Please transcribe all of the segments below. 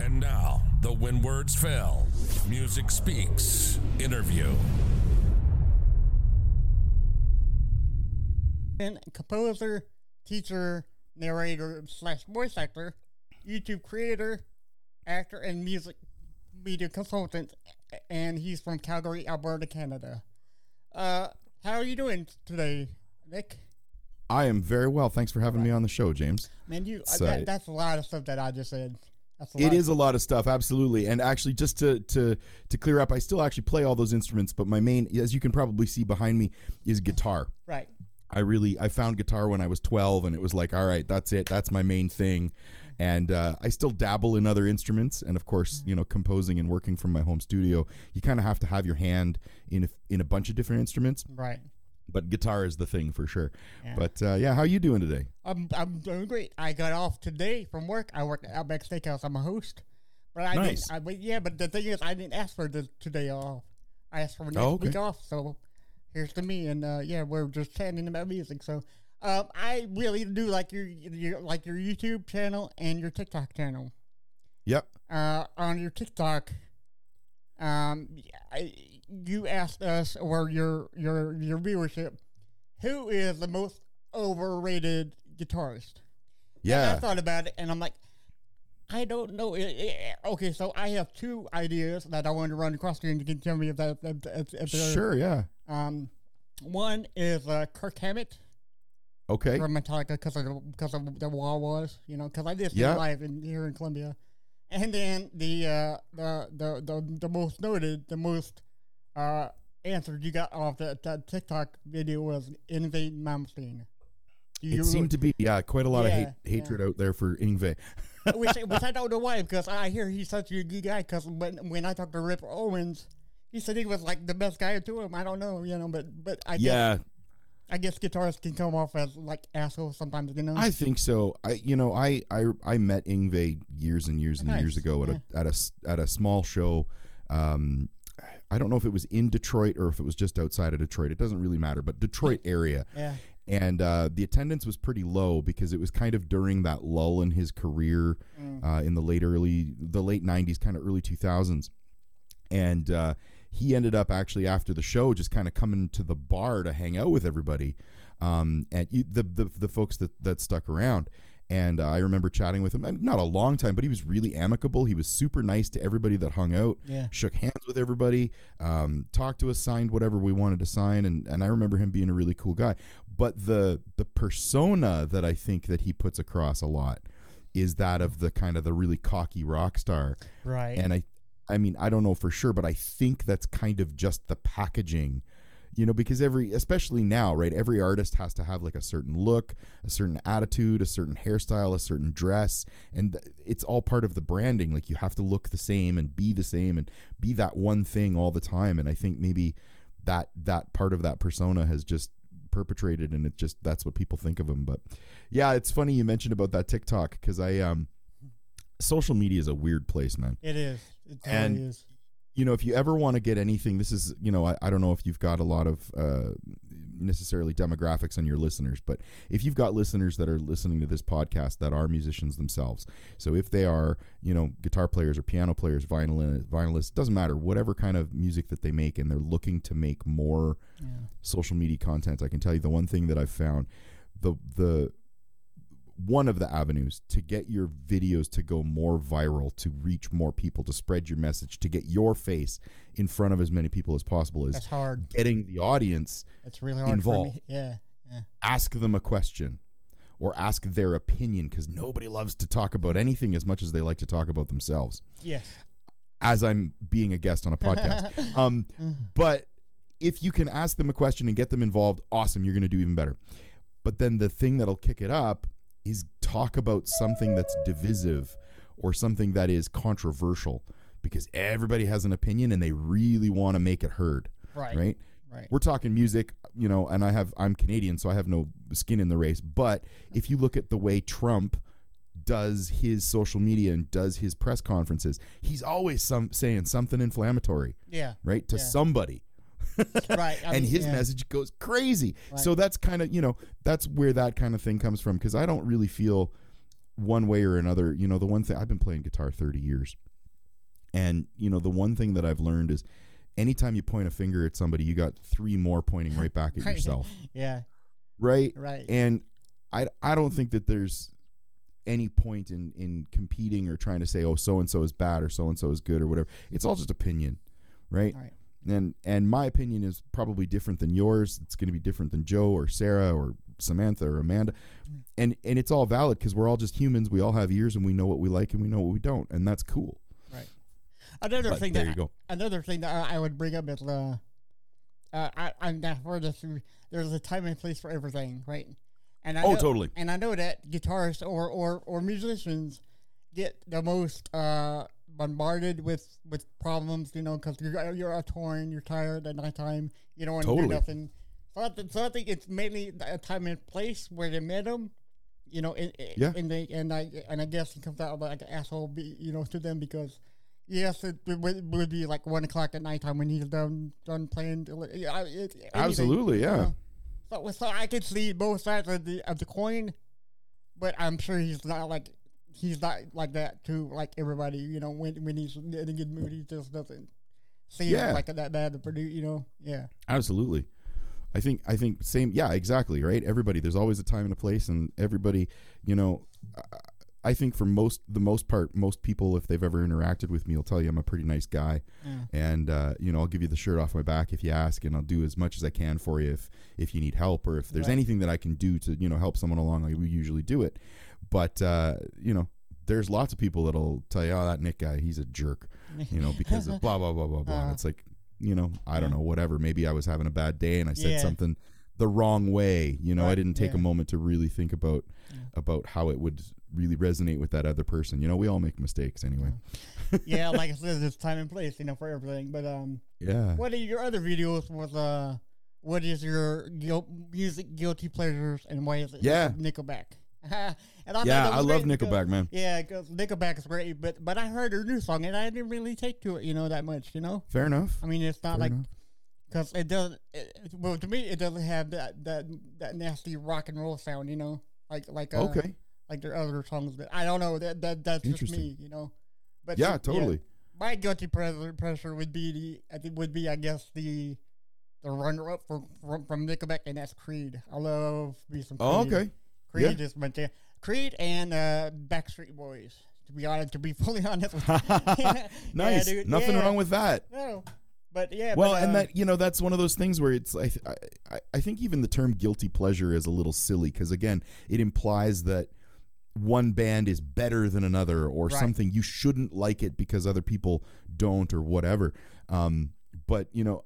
And now, the When Words Fail Music Speaks interview. And composer, teacher, narrator slash voice actor, YouTube creator, actor, and music media consultant, and he's from Calgary, Alberta, Canada. Uh, how are you doing today, Nick? I am very well. Thanks for having me on the show, James. Man, you So- that, that's a lot of stuff that I just said. It is a lot of stuff, absolutely. And actually, just to to to clear up, I still actually play all those instruments, but my main, as you can probably see behind me, is guitar. right. I really I found guitar when I was 12, and it was like, all right, that's it, that's my main thing. And uh, I still dabble in other instruments, and of course, you know, composing and working from my home studio, you kind of have to have your hand in a, in a bunch of different instruments. Right. But guitar is the thing for sure. Yeah. But uh, yeah, how are you doing today? I'm I'm doing great. I got off today from work. I work at Outback Steakhouse. I'm a host, but I Nice. didn't. I, but yeah, but the thing is, I didn't ask for the today off. I asked for next Oh, okay. week off. So here's to me, and uh, yeah, we're just chatting about music. So um, I really do like your, your like your YouTube channel and your TikTok channel. Yep. Uh, on your TikTok, um, I, you asked us or your your your viewership, who is the most overrated guitarist? Yeah, and I thought about it, and I'm like, I don't know. Eh, eh, Okay, so I have two ideas that I want to run across you, and you can tell me if that if, if, Sure. Yeah. Um, one is uh, Kirk Hammett Okay. from Metallica because of the, because of the wall was, you know, because I did see Yeah. live in here in Columbia, and then the uh, the, the the the most noted, the most uh, answer you got off that, that TikTok video was Yngwie Malmsteen. You, It seemed to be yeah quite a lot of hate, hatred out there for Yngwie. which, which I don't know why, because I hear he's such a good guy. Because when when I talked to Rip Owens, he said he was like the best guy to him. I don't know, you know, but but I guess yeah, I guess guitarists can come off as like assholes sometimes, you know. I think so. I you know I I, I met Yngwie years and years and Nice, years ago at a at a at a small show. Um, I don't know if it was in Detroit or if it was just outside of Detroit. It doesn't really matter, but Detroit area. yeah, and uh, the attendance was pretty low because it was kind of during that lull in his career uh, in the late early the late 90s kind of early 2000s and uh, he ended up actually after the show just kind of coming to the bar to hang out with everybody um, and you, the, the the folks that that stuck around and uh, I remember chatting with him. I mean, Not a long time, but he was really amicable. He was super nice to everybody that hung out. Yeah. Shook hands with everybody. Um, talked to us, signed whatever we wanted to sign, and and I remember him being a really cool guy. But the the persona that I think that he puts across a lot is that of the kind of the really cocky rock star. right. And I I mean, I don't know for sure, but I think that's kind of just the packaging. You know, because every especially now, right? Every artist has to have like a certain look, a certain attitude, a certain hairstyle, a certain dress, and it's all part of the branding. Like you have to look the same and be the same and be that one thing all the time. And I think maybe that that part of that persona has just perpetrated and it just that's what people think of him but yeah it's funny you mentioned about that tiktok because i um social media is a weird place man it is. It totally and- is. You know, if you ever want to get anything, this is, you know, I, I don't know if you've got a lot of uh, necessarily demographics on your listeners, but if you've got listeners that are listening to this podcast that are musicians themselves, so if they are, you know, guitar players or piano players, vinyl violinists, doesn't matter, whatever kind of music that they make, and they're looking to make more social media content, I can tell you the one thing that I've found, the the one of the avenues to get your videos to go more viral, to reach more people, to spread your message, to get your face in front of as many people as possible is That's hard. getting the audience, It's really hard Involved. Yeah. Yeah. ask them a question or ask their opinion because nobody loves to talk about anything as much as they like to talk about themselves. Yes. As I'm being a guest on a podcast. um, but if you can ask them a question and get them involved, awesome, you're going to do even better. But then the thing that'll kick it up is talk about something that's divisive or something that is controversial because everybody has an opinion and they really want to make it heard, Right. right? Right. We're talking music, you know, and I have I'm Canadian, so I have no skin in the race. But if you look at the way Trump does his social media and does his press conferences, he's always some saying something inflammatory, Yeah. right, to Yeah. somebody. Right. I and mean, his yeah. message goes crazy. Right. So that's kind of, you know, that's where that kind of thing comes from because I don't really feel one way or another, you know, the one thing I've been playing guitar 30 years. And, you know, the one thing that I've learned is anytime you point a finger at somebody, you got three more pointing right back at yourself. Yeah. Right? Right. And I I don't think that there's any point in in competing or trying to say oh so and so is bad or so and so is good or whatever. It's all just opinion, right? Right. And and my opinion is probably different than yours. It's going to be different than Joe or Sarah or Samantha or Amanda. And and it's all valid cuz we're all just humans. We all have ears and we know what we like and we know what we don't, and that's cool. Right another But thing there that you go. another thing that I, I would bring up is uh, uh I I'm not for this. There's a time and place for everything, right? And I Oh, know, totally. And I know that guitarists or or or musicians get the most uh bombarded with with problems, you know, because you're you're out touring, you're tired at nighttime, you don't want to Totally. do nothing. So I, th- so I think it's mainly a time and place where they met him, You know, in, in- Yeah. and they and I and I guess he comes out like an asshole, be, you know, to them because Yes, it would, would be like one o'clock at nighttime when he's done done playing. Uh, it- anything, Absolutely, yeah. you know. So, so I could see both sides of the of the coin, but I'm sure he's not like he's not like that to like everybody. You know, when when he's in a good mood, he just doesn't seem Yeah. like that bad to produce. You know, yeah, Absolutely. I think I think same yeah, exactly, right? Everybody there's always a time and a place and everybody, you know, I- I think for most the most part most people if they've ever interacted with me will tell you I'm a pretty nice guy. Yeah. And uh, you know, I'll give you the shirt off my back if you ask and I'll do as much as I can for you if if you need help or if there's Right. anything that I can do to, you know, help someone along, I will usually do it. But uh, you know, there's lots of people that'll tell you, "Oh, that Nick guy, he's a jerk." You know, because of blah blah blah blah blah. Uh, it's like, you know, I don't know, whatever. Maybe I was having a bad day and I said Yeah. something the wrong way. You know, I didn't take yeah. a moment to really think about Yeah. about how it would really resonate with that other person. You know, we all make mistakes anyway. yeah. Like I said, there's time and place, you know, for everything. But um, Yeah. what are your other videos with uh, what is your guil- music guilty pleasures and why is it Yeah. Nickelback? and I Yeah, I love Nickelback, man. Yeah, because Nickelback is great, but but I heard her new song and I didn't really take to it, you know, that much, you know. Fair enough. I mean, it's not Fair like because it doesn't. It, well, to me, it doesn't have that that that nasty rock and roll sound, you know, like like uh, Okay. like their other songs. But I don't know that that that's just me, you know. But Yeah, so- totally. my guilty pressure pressure would be the I think would be I guess the the runner up for from, from Nickelback and that's Creed. I love me some. Creed. Oh, okay. Creed is my jam. Creed and uh, Backstreet Boys. To be honest, to be fully honest. With you. Yeah, nice. dude, Nothing yeah. wrong with that. No, but yeah. Well, but, and uh, that you know that's one of those things where it's I I, I- I think even the term guilty pleasure is a little silly because again it implies that one band is better than another or Right. something you shouldn't like it because other people don't or whatever. Um, but you know,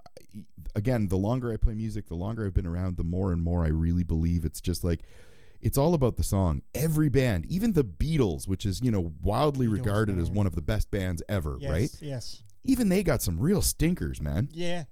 again, the longer I play music, the longer I've been around, the more and more I really believe it's just like it's all about the song. Every band, even the Beatles, which is you know wildly Beatles, regarded as one of the best bands ever, yes, right? Yes. Even they got some real stinkers, man. Yeah.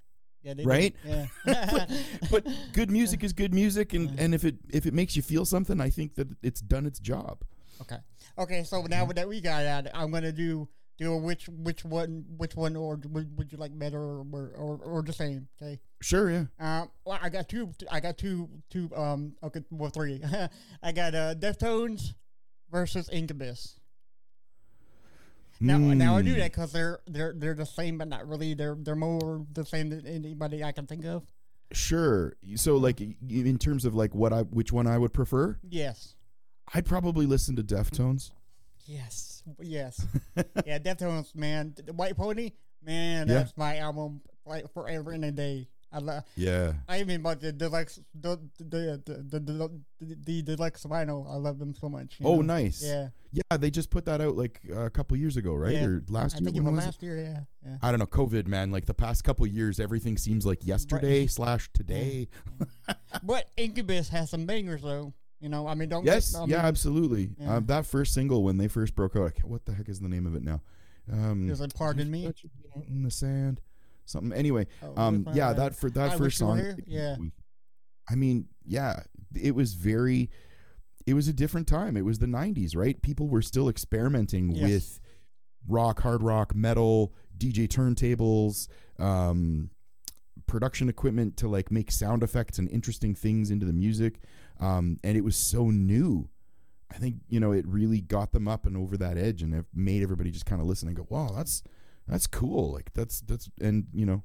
Yeah. Right? Yeah. but good music is good music and, and if it if it makes you feel something i think that it's done its job Okay. Okay. So now that we got out, I'm gonna do do which which one which one or would, would you like better or, or or the same? Okay. sure yeah Um. Well, I got two. I got two. Two. Um. Okay. Well, three. I got uh Deftones versus Incubus. Now, now I do Mm. that because they're they're they're the same, but not really. They're they're more the same than anybody I can think of. sure so like in terms of like what i which one i would prefer Yes. i'd probably listen to deftones Yes. Yes. yeah. Deftones, man. The White Pony, man. Yeah. That's my album like forever and a day. I love. yeah I even bought the deluxe, the the the the, the, deluxe vinyl. I love them so much. oh know? nice Yeah, yeah they just put that out like a couple years ago right Yeah. or last I year I think it was was last year. Yeah, yeah. i don't know covid man like the past couple years everything seems like yesterday slash today But Incubus has some bangers though. You know, I mean, don't yes Get, I yeah mean, absolutely yeah. Um, that first single when they first broke out what the heck is the name of it now Um, Is it Pardon Me? Put your feet out in the sand, something. Anyway, Oh, um, yeah, that for that I first Wish You Were song. Yeah. I mean, yeah, it was very. It was a different time. It was the '90s, right? People were still experimenting Yes. with rock, hard rock, metal, DJ turntables, um, production equipment to like make sound effects and interesting things into the music. Um, and it was so new. I think you know it really got them up and over that edge, and it made everybody just kind of listen and go, "Wow, that's that's cool." Like that's that's and you know,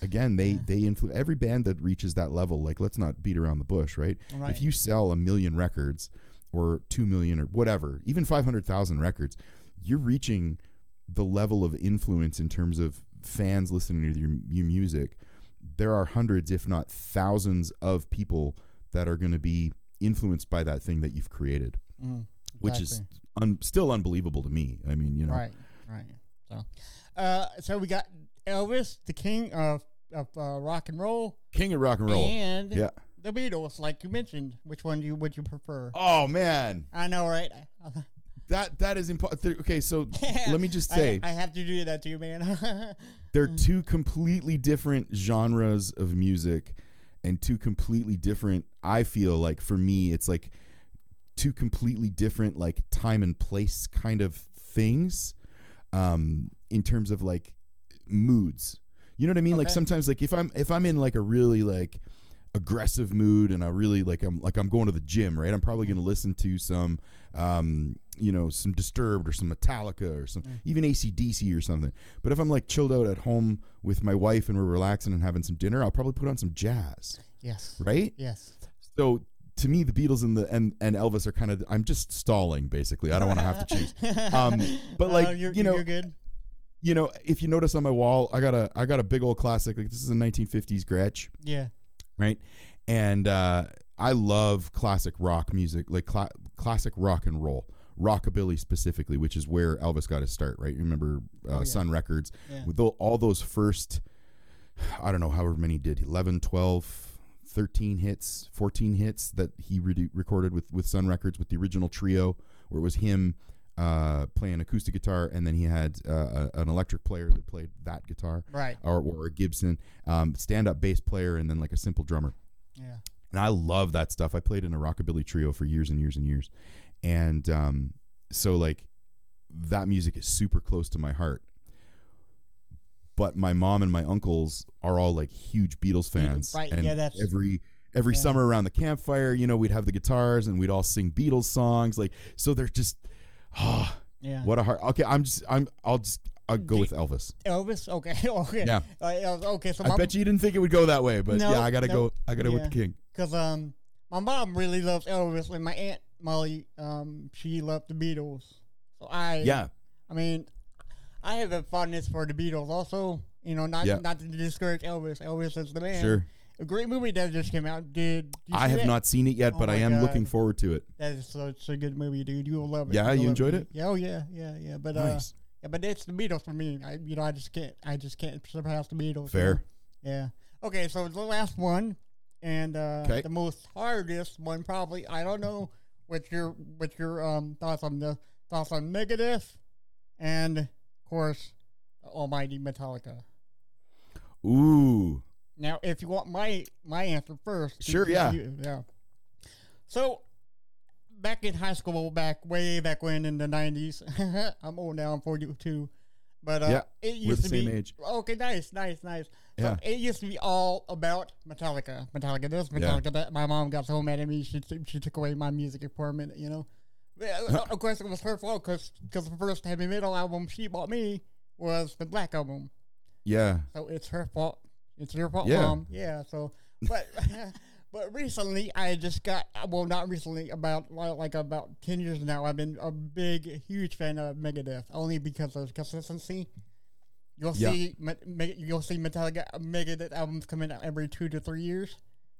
again, they Yeah. they influence every band that reaches that level. Like let's not beat around the bush, right? Right. If you sell a million records or two million or whatever, even five hundred thousand records, you're reaching the level of influence in terms of fans listening to your, your music. There are hundreds, if not thousands, of people that are going to be influenced by that thing that you've created, Mm, which is un- still unbelievable to me. I mean, you know, Right, right. So, uh, so we got Elvis, the king of of uh, rock and roll, king of rock and roll. and Yeah. the Beatles, like you mentioned. Which one do you would you prefer? Oh man, I know, right? that that is important. Okay, so let me just say. I, I have to do that to you, man. they're two completely different genres of music and two completely different i feel like for me it's like two completely different like time and place kind of things um in terms of like moods. You know what i mean? Like sometimes like if i'm if i'm in like a really like aggressive mood and i really like i'm like i'm going to the gym right? I'm probably going to listen to some um you know some disturbed or some metallica or some even acdc or something. But if i'm like chilled out at home with my wife and we're relaxing and having some dinner i'll probably put on some jazz. Yes, right? Yes. so to me the beatles and the and, and elvis are kind of i'm just stalling basically. I don't want to have to choose. Um but like Uh, you're, you know you're good. you know if you notice on my wall i got a i got a big old classic like this is a 1950s gretsch. Yeah, right? And uh, I love classic rock music, like cla- classic rock and roll, rockabilly specifically, which is where Elvis got his start, right? You remember uh, Oh, yeah. Sun Records Yeah. with all those first, I don't know, however many did 11, 12, 13 hits, 14 hits that he re- recorded with, with Sun Records with the original trio, where it was him uh, playing acoustic guitar, and then he had uh, a, an electric player that played that guitar, right. or, or a Gibson, um, stand up bass player, and then like a simple drummer. Yeah, And I love that stuff. I played in a rockabilly trio for years and years and years. And um, so, like, that music is super close to my heart. But my mom and my uncles are all like huge Beatles fans. right, And yeah, that's- every every yeah. summer around the campfire, you know, we'd have the guitars and we'd all sing Beatles songs. Like, so they're just, ah, yeah. what a heart. Okay, I'm just, I'm, I'll just, I'll go with Elvis. Elvis. Okay, okay. Yeah. Uh, okay, so I my, bet you didn't think it would go that way, but No, yeah, I gotta no. go. I gotta go with the king. Because um, my mom really loves Elvis, and my aunt Molly, um, she loved the Beatles. So I, Yeah, I mean, I have a fondness for the Beatles. Also, you know, not Yeah. not to discourage Elvis. Elvis is the man. sure. A great movie that just came out. Did you I have that? not seen it yet, Oh but I am God. looking forward to it. That is such a good movie, dude. You will love it. Yeah, will you enjoyed it? Yeah, oh yeah, yeah, yeah. But uh, yeah, but it's the Beatles for me. I, you know, I just can't, I just can't surpass the Beatles. Fair. you know? Yeah. Okay, so the last one, and uh, the most hardest one probably. I don't know what your what your um thoughts on the thoughts on Megadeth, and of course, Almighty Metallica. Ooh, Now, if you want my my answer first, Sure, yeah. you- yeah. So, back in high school, back way back when in the nineties, I'm old now. I'm 42, but uh, Yeah, it we're the to same be age. okay. Nice, nice, nice. Yeah. it used to be all about Metallica, Metallica this, Metallica that. My mom got so mad at me, she she took away my music for a minute, you know. Uh, of course, it was her fault because the first heavy metal album she bought me was the Black album. yeah, So it's her fault. It's your fault, Yeah. mom. Yeah. So, but but recently I just got well, not recently, about like like about ten years now. I've been a big, huge fan of Megadeth only because of consistency. You'll Yeah. see, Me- you'll see Metallica Megadeth albums coming out every two to three years,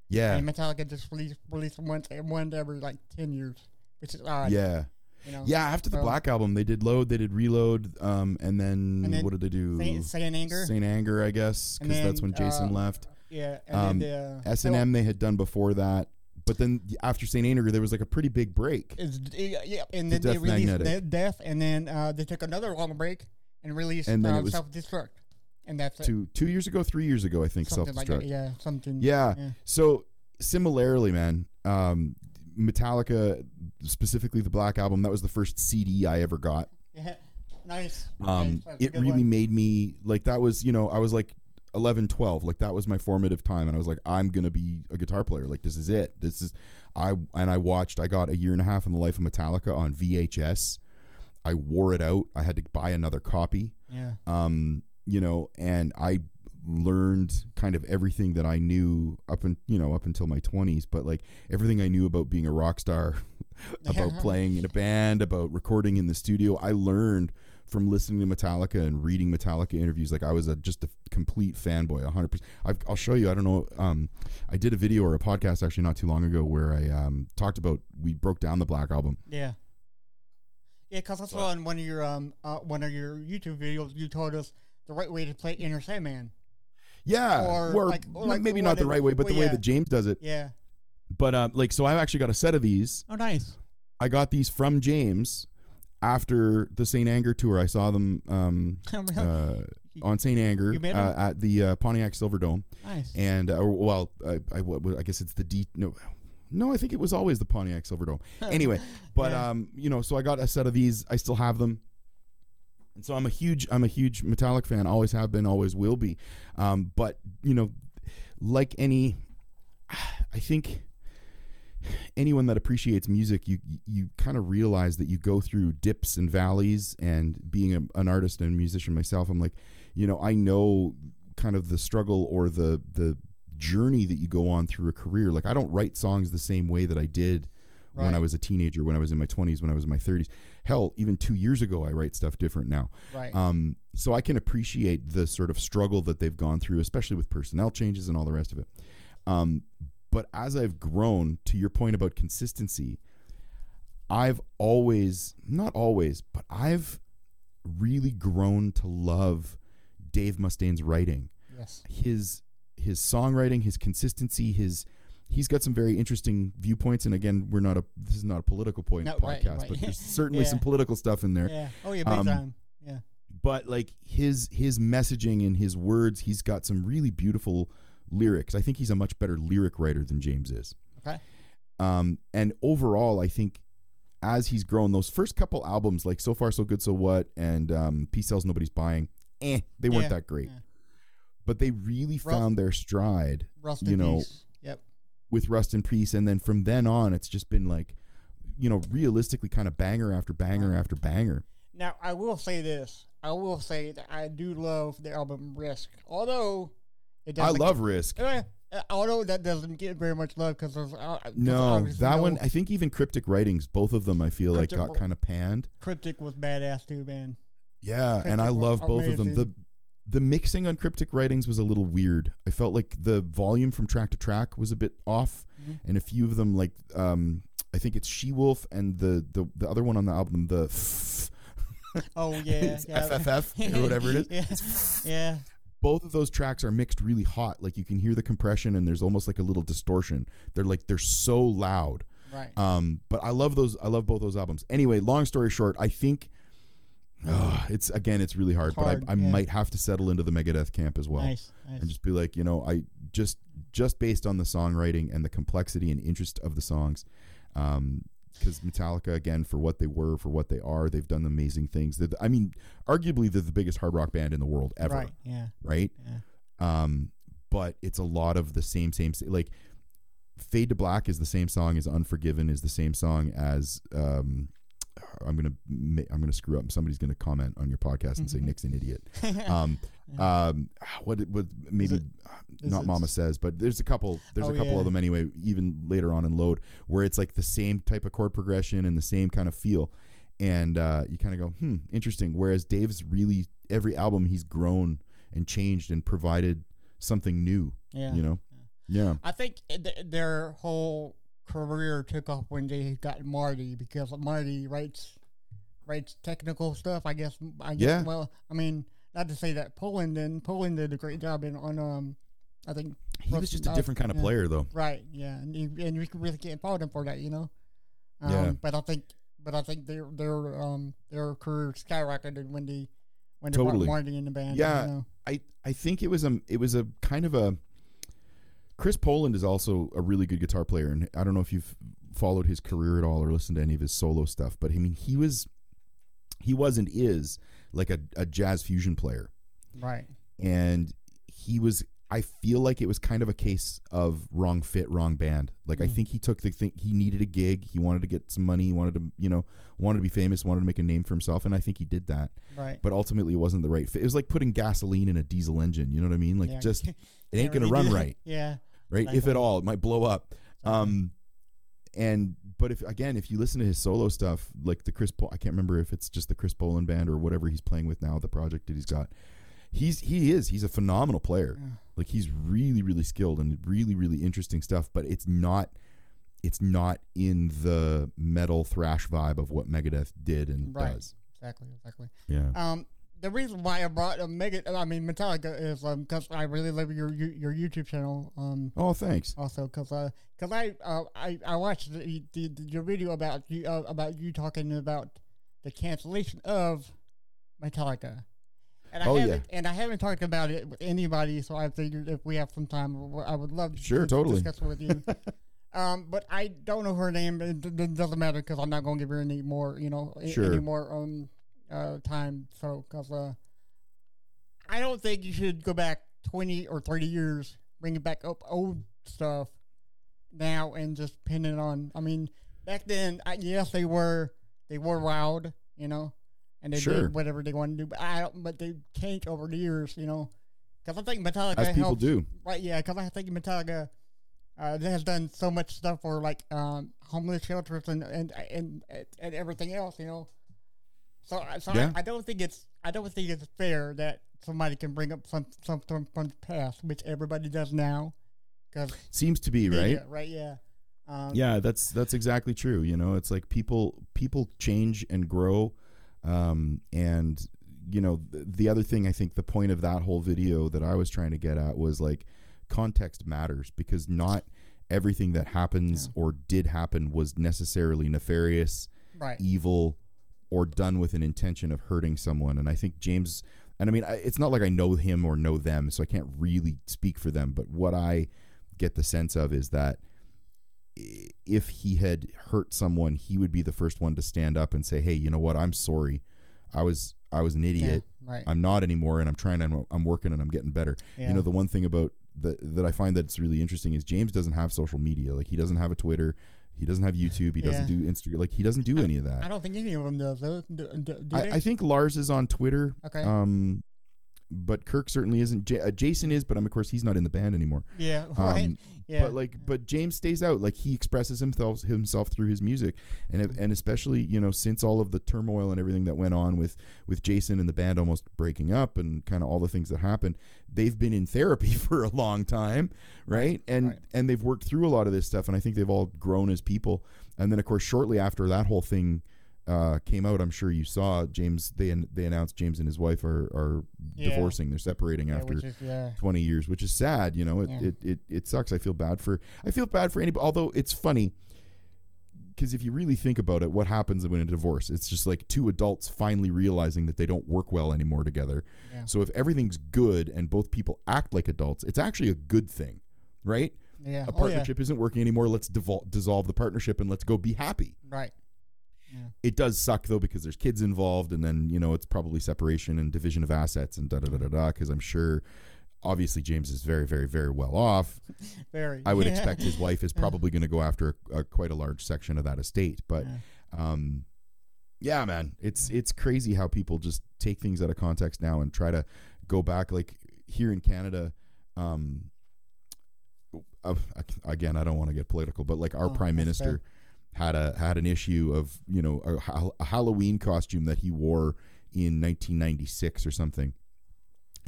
yeah, and Metallica just release release once one every like ten years, which is odd. yeah, You know? yeah. After the So- Black album, they did Load, they did Reload, um, and then, And then what did they do? Saint, Saint Anger. Saint Anger, I guess, because that's when Jason uh, left. yeah. And Um, S and M they had done before that, but then after Saint Anger, there was like a pretty big break. Is yeah, and The then they Death released. Death, and then uh, they took another long break, and released And then uh, it was- self destruct, and that's it. two two years ago, three years ago, I think. Something like destruct. that. Yeah, something. Yeah. yeah. So similarly, man, um, Metallica, specifically the Black Album, that was the first CD I ever got. Yeah. Nice. Um, Nice. It really one. made me like that was you know I was like 11, 12, like that was my formative time, and I was like I'm gonna be a guitar player. Like this is it. This is I and I watched. I got a year and a half in the life of Metallica on VHS. I wore it out. I had to buy another copy. Yeah. um, you know, and I learned kind of everything that I knew up and you know up until my twenties, but like everything I knew about being a rock star, about playing in a band, about recording in the studio, I learned from listening to Metallica and reading Metallica interviews. Like I was a, just a complete fanboy, hundred percent. I'll show you. I don't know. Um, I did a video or a podcast actually not too long ago where I um talked about we broke down the Black Album. Yeah. Yeah, because I saw in one of your um uh, one of your YouTube videos you told us the right way to play Enter Sandman. Yeah, Or or, like- or like maybe not the right way, but well, the way yeah. that James does it. Yeah. But um, like, so I've actually got a set of these. Oh, nice. I got these from James after the St. Anger tour. I saw them um, uh, on St. Anger uh, at the uh, Pontiac Silverdome, nice. and uh, well, I, I, I guess it's the D. No, no, I think it was always the Pontiac Silverdome. Anyway, but Yeah. um, you know, so I got a set of these. I still have them. And so I'm a huge I'm a huge Metallic fan. Always have been, always will be. Um, but you know, like any, I think anyone that appreciates music, you you kind of realize that you go through dips and valleys. And being a, an artist and musician myself, I'm like, you know, I know kind of the struggle or the the journey that you go on through a career. Like I don't write songs the same way that I did when I was a teenager, when I was in my 20s, when I was in my 30s. Hell, even two years ago, I write stuff different now. right. Um, so I can appreciate the sort of struggle that they've gone through, especially with personnel changes and all the rest of it. Um, but as I've grown, to your point about consistency, I've always, not always, but I've really grown to love Dave Mustaine's writing yes. his his songwriting, his consistency, his he's got some very interesting viewpoints. And again, we're not a this is not a political point No, right, podcast, right. but there's certainly Yeah. some political stuff in there. Yeah. Oh, yeah. Big Um, time. Yeah. But like his his messaging and his words, he's got some really beautiful lyrics. I think he's a much better lyric writer than James is. Okay. Um, and overall, I think as he's grown, those first couple albums, like So Far So Good So What and um, Peace Sells Nobody's Buying, eh, they weren't that great. yeah. But they really Rust- found their stride Rust you in know, peace. Yep. with Rust in Peace, and then from then on, it's just been like, you know, realistically, kind of banger after banger Right. after banger. Now, I will say this. I will say that I do love the album Risk. Although, it I doesn't love Risk. Eh, uh, although that doesn't get very much love because there's uh, No, that no- one. I think even Cryptic Writings, both of them, I feel like got kind of panned. Cryptic was badass too, man. Yeah, and I love both of them. The amazing. The mixing on Cryptic Writings was a little weird. I felt like the volume from track to track was a bit off, Mhm. and a few of them, like um, I think it's She Wolf and the the the other one on the album, the Oh yeah, yeah. FFF or whatever it is. yeah, yeah. both of those tracks are mixed really hot. Like you can hear the compression and there's almost like a little distortion. They're like they're so loud. Right. Um, but I love those. I love both those albums. Anyway, long story short, I think uh, it's again it's really hard, Hard, but I, I yeah. might have to settle into the Megadeth camp as well, nice, nice. and just be like, you know, I just just based on the songwriting and the complexity and interest of the songs. Um, because Metallica, again, for what they were, for what they are, they've done amazing things. They're I mean, arguably, they're the biggest hard rock band in the world ever Right. Yeah. right? Yeah. Um, but it's a lot of the same, same, sa- like Fade to Black is the same song as Unforgiven is the same song as um, I'm gonna I'm gonna screw up. Somebody's gonna comment on your podcast and say Nick's an idiot. Um, um, what would maybe it- not Mama says, but there's a couple there's Oh, a couple yeah. of them anyway. Even later on in Load, where it's like the same type of chord progression and the same kind of feel, and uh, you kind of go, hmm, interesting. Whereas Dave's really every album he's grown and changed and provided something new. Yeah. You know, yeah, I think th- their whole career took off when they got Marty because Marty writes writes technical stuff. I guess. I guess. Yeah. Well, I mean, not to say that Poland did. Poland did a great job in on um, I think. he was just a different kind of yeah. player, though. Right. Yeah. And you, and you really can't fault him for that. You know. Um, Yeah. But I think. But I think their their um their career skyrocketed when they when they brought Totally. Marty in the band. Yeah. you know. I I think it was a it was a kind of a Chris Poland is also a really good guitar player, and I don't know if you've followed his career at all or listened to any of his solo stuff, but I mean he was he was and is like a, a jazz fusion player, right. and he was. I feel like it was kind of a case of wrong fit, wrong band. Like I Mm. think he took the thing. He needed a gig. He wanted to get some money. He wanted to, you know, wanted to be famous. Wanted to make a name for himself, and I think he did that Right. but ultimately it wasn't the right fit. It was like putting gasoline in a diesel engine. You know what I mean? Like Yeah. just it ain't gonna really run right, Yeah. right? If at all, it might blow up. Um, and but if again, if you listen to his solo stuff, like the Chris, Pol- I can't remember if it's just the Chris Poland band or whatever he's playing with now, the project that he's got. He's he is he's a phenomenal player. Yeah. Like he's really really skilled and really really interesting stuff. But it's not it's not in the metal thrash vibe of what Megadeth did and Right. does. Exactly. Exactly. Yeah. Um, the reason why I brought a Mega, I mean Metallica, is um because I really love your your YouTube channel. Um, oh, thanks. also because uh, cause I uh I I watched the, the, the your video about you uh, about you talking about the cancellation of Metallica. And I Oh, yeah. haven't, and I haven't talked about it with anybody, so I figured if we have some time, I would love to Sure, totally. discuss it with you. um, but I don't know her name. It, d- doesn't matter because I'm not going to give her any more, you know, Sure. any more um uh time. So because uh, I don't think you should go back twenty or thirty years, bringing back up old stuff now and just pin it on. I mean, back then, I, yes, they were they were wild, you know, and they Sure. did whatever they wanted to do. But I don't, but they changed over the years, you know, because I think Metallica As people do. right? Yeah, because I think Metallica uh, has done so much stuff for like um, homeless shelters and and, and and everything else, you know. So, I- so Yeah. I, I don't think it's I don't think it's fair that somebody can bring up some something from the past, which everybody does now, because Seems to be right. right, yeah, um, Yeah, that's that's exactly true. You know, it's like people people change and grow, um, and you know th- the other thing I think the point of that whole video that I was trying to get at was like context matters because not everything that happens or did happen was necessarily nefarious, right, evil, or done with an intention of hurting someone. And I think James, and I mean, I, it's not like I know him or know them, so I can't really speak for them. But what I get the sense of is that if he had hurt someone, he would be the first one to stand up and say, "Hey, you know what? I'm sorry. I was I was an yeah, idiot. right, I'm not anymore, and I'm trying. I'm, I'm working, and I'm getting better." yeah, You know, the one thing about that that I find that's really interesting is James doesn't have social media. Like he doesn't have a Twitter. He doesn't have YouTube. He doesn't Yeah. do Instagram. Like he doesn't do any of that. I don't think any of them does. Do, do, do I. I think Lars is on Twitter. Okay. Um, but Kirk certainly isn't. J- uh, Jason is, but um, of course he's not in the band anymore. yeah, right. Um, yeah, But like, but James stays out. Like he expresses himself himself through his music, and if, and especially you know since all of the turmoil and everything that went on with with Jason and the band almost breaking up and kind of all the things that happened, they've been in therapy for a long time, right? And right. and they've worked through a lot of this stuff, and I think they've all grown as people. And then of course shortly after that whole thing uh, came out, I'm sure you saw James. They they announced James and his wife are are Yeah. divorcing. They're separating yeah, after is, yeah, 20 years, which is sad. You know, it, it, it, it sucks. I feel bad for, I feel bad for anybody, although it's funny because if you really think about it, what happens when a divorce? It's just like two adults finally realizing that they don't work well anymore together. So if everything's good and both people act like adults, it's actually a good thing, right? yeah, A oh, partnership isn't working anymore. Let's devol- dissolve the partnership and let's go be happy. right, It does suck though because there's kids involved, and then you know it's probably separation and division of assets and da da da da da. Because I'm sure, obviously, James is very, very, very well off. very. I would yeah. expect his wife is probably going to go after a, a, quite a large section of that estate. But, Yeah. um, yeah, man, it's it's crazy how people just take things out of context now and try to go back. Like here in Canada, um, uh, again, I don't want to get political, but like our Oh, prime minister had a had an issue of you know a, a Halloween costume that he wore in 1996 or something.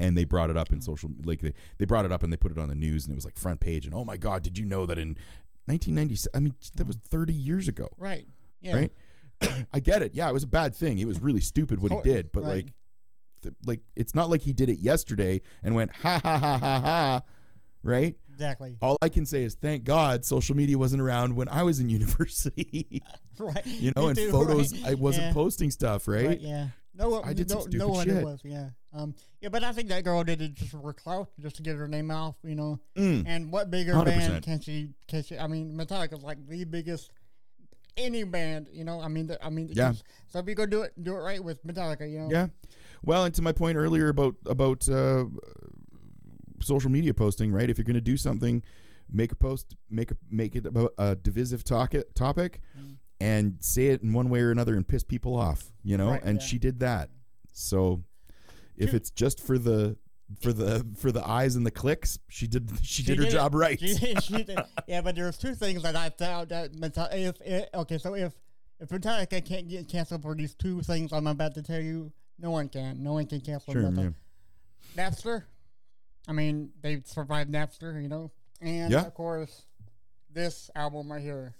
And they brought it up in mm. social like they, they brought it up and they put it on the news and it was like front page and oh my god did you know that in 1996 i mean that was 30 years ago. Right, yeah, right? I get it. Yeah it was a bad thing. It was really stupid what he did but right. like th- like it's not like he did it yesterday and went ha ha ha ha ha right exactly, all i can say is thank god social media wasn't around when i was in university right. you know Me and too, photos right. i wasn't yeah. posting stuff right, Right, yeah, No, one- I did no, no one shit. was. Yeah, um, yeah, but I think that girl did it just for clout, just to get her name off, you know. Mm. And what bigger 100%. band can she? Can she? I mean, Metallica's like the biggest. Any band, you know. I mean, I mean, Yeah. So if you go do it, do it right with Metallica, you know. Yeah. Well, and to my point earlier about about uh, social media posting, right? If you're going to do something, make a post, make a make it about a divisive topic, topic, Mm. and say it in one way or another and piss people off, you know. Right, and yeah. she did that. So, if it's just for the for the for the eyes and the clicks, she did she, did her it. job right. She did- she did. Yeah, but there's two things that I found that. If, if okay, so if if Metallica can't get canceled for these two things I'm about to tell you, no one can. No one can cancel Sure, Metallica. yeah. Napster. I mean, they survived Napster, you know, and Yeah. of course, this album right here.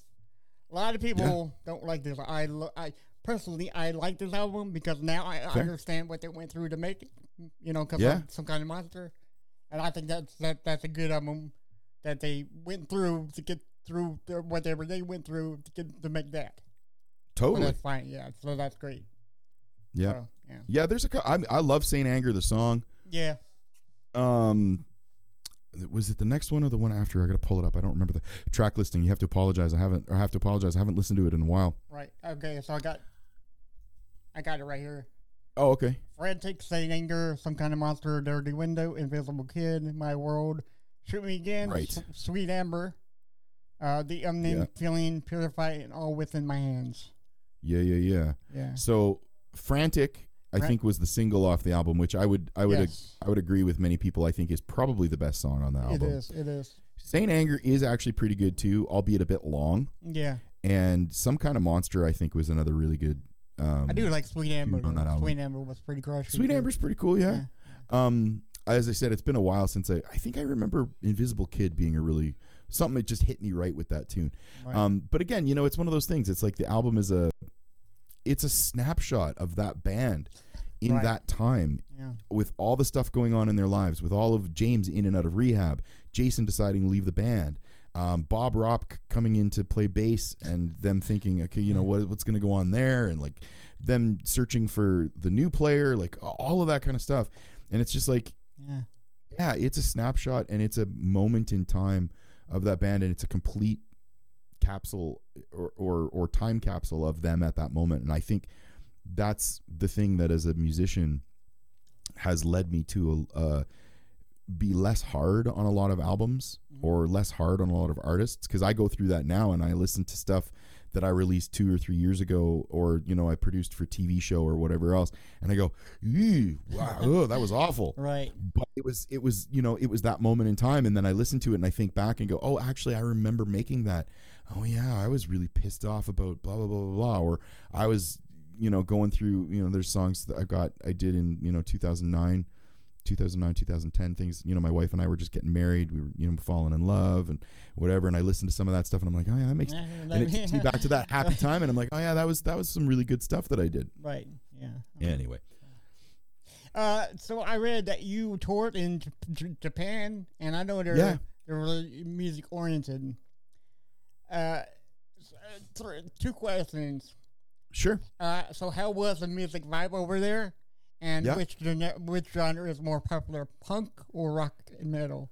A lot of people don't like this. I, lo- I personally, I like this album because now I, understand what they went through to make it. You know, because Yeah. I'm some kind of monster, and I think that's that that's a good album that they went through to get through their, whatever they went through to get to make that. So Totally. that's fine. Yeah, so that's great. Yeah. So, yeah, Yeah, there's a I, I love Saint Anger the song. yeah. Um, was it the next one or the one after? I gotta pull it up. I don't remember the track listing. You have to apologize. I haven't. Or I have to apologize. I haven't listened to it in a while. Right. Okay. So I got, I got it right here. Oh, okay. Frantic, Saint Anger, Some Kind of Monster, Dirty Window, Invisible Kid, My World, Shoot Me Again, Right. S- Sweet Amber, uh, The Unnamed Yeah. Feeling, Purify, and All Within My Hands. Yeah, yeah, yeah. Yeah. So, frantic, I Fran- think was the single off the album, which I would, I would, ag- I would agree with many people. I think is probably the best song on the album. It is. It is. Saint Anger is actually pretty good too, albeit a bit long. Yeah. And some kind of monster, I think, was another really good. Um, I do like Sweet Amber. on that album. Sweet Amber was pretty crushing. Sweet too. Amber's pretty cool, yeah. Um, as I said, it's been a while since I. I think I remember Invisible Kid being a really something that just hit me right with that tune. Right. Um, but again, you know, it's one of those things. It's like the album is a, it's a snapshot of that band in Right. that time Yeah. with all the stuff going on in their lives, with all of James in and out of rehab, Jason deciding to leave the band, um, Bob Rock c- coming in to play bass, and them thinking, okay, you know what, what's going to go on there, and like them searching for the new player, like all of that kind of stuff, and it's just like, Yeah. yeah, it's a snapshot and it's a moment in time of that band, and it's a complete capsule or or, or time capsule of them at that moment, and I think that's the thing that as a musician has led me to uh, be less hard on a lot of albums or less hard on a lot of artists. Because I go through that now and I listen to stuff that I released two or three years ago or you know I produced for TV show or whatever else and I go, wow, oh, that was awful." Right. But it was it was you know it was that moment in time and then I listen to it and I think back and go, "Oh, actually I remember making that. Oh yeah, I was really pissed off about blah blah blah blah blah or I was you know going through you know there's songs that I got I did in you know 2009 2009 2010 things you know my wife and I were just getting married we were you know falling in love and whatever and I listened to some of that stuff and I'm like oh yeah that makes and it takes me back to that happy time and I'm like oh yeah that was that was some really good stuff that I did Right. Yeah. anyway Uh, so I read that you toured in J- J- Japan, and I know they're Yeah. they're really music oriented. Uh, uh, th- two questions. sure Uh, so how was the music vibe over there, and Yeah. which genre, which genre is more popular, punk or rock and metal?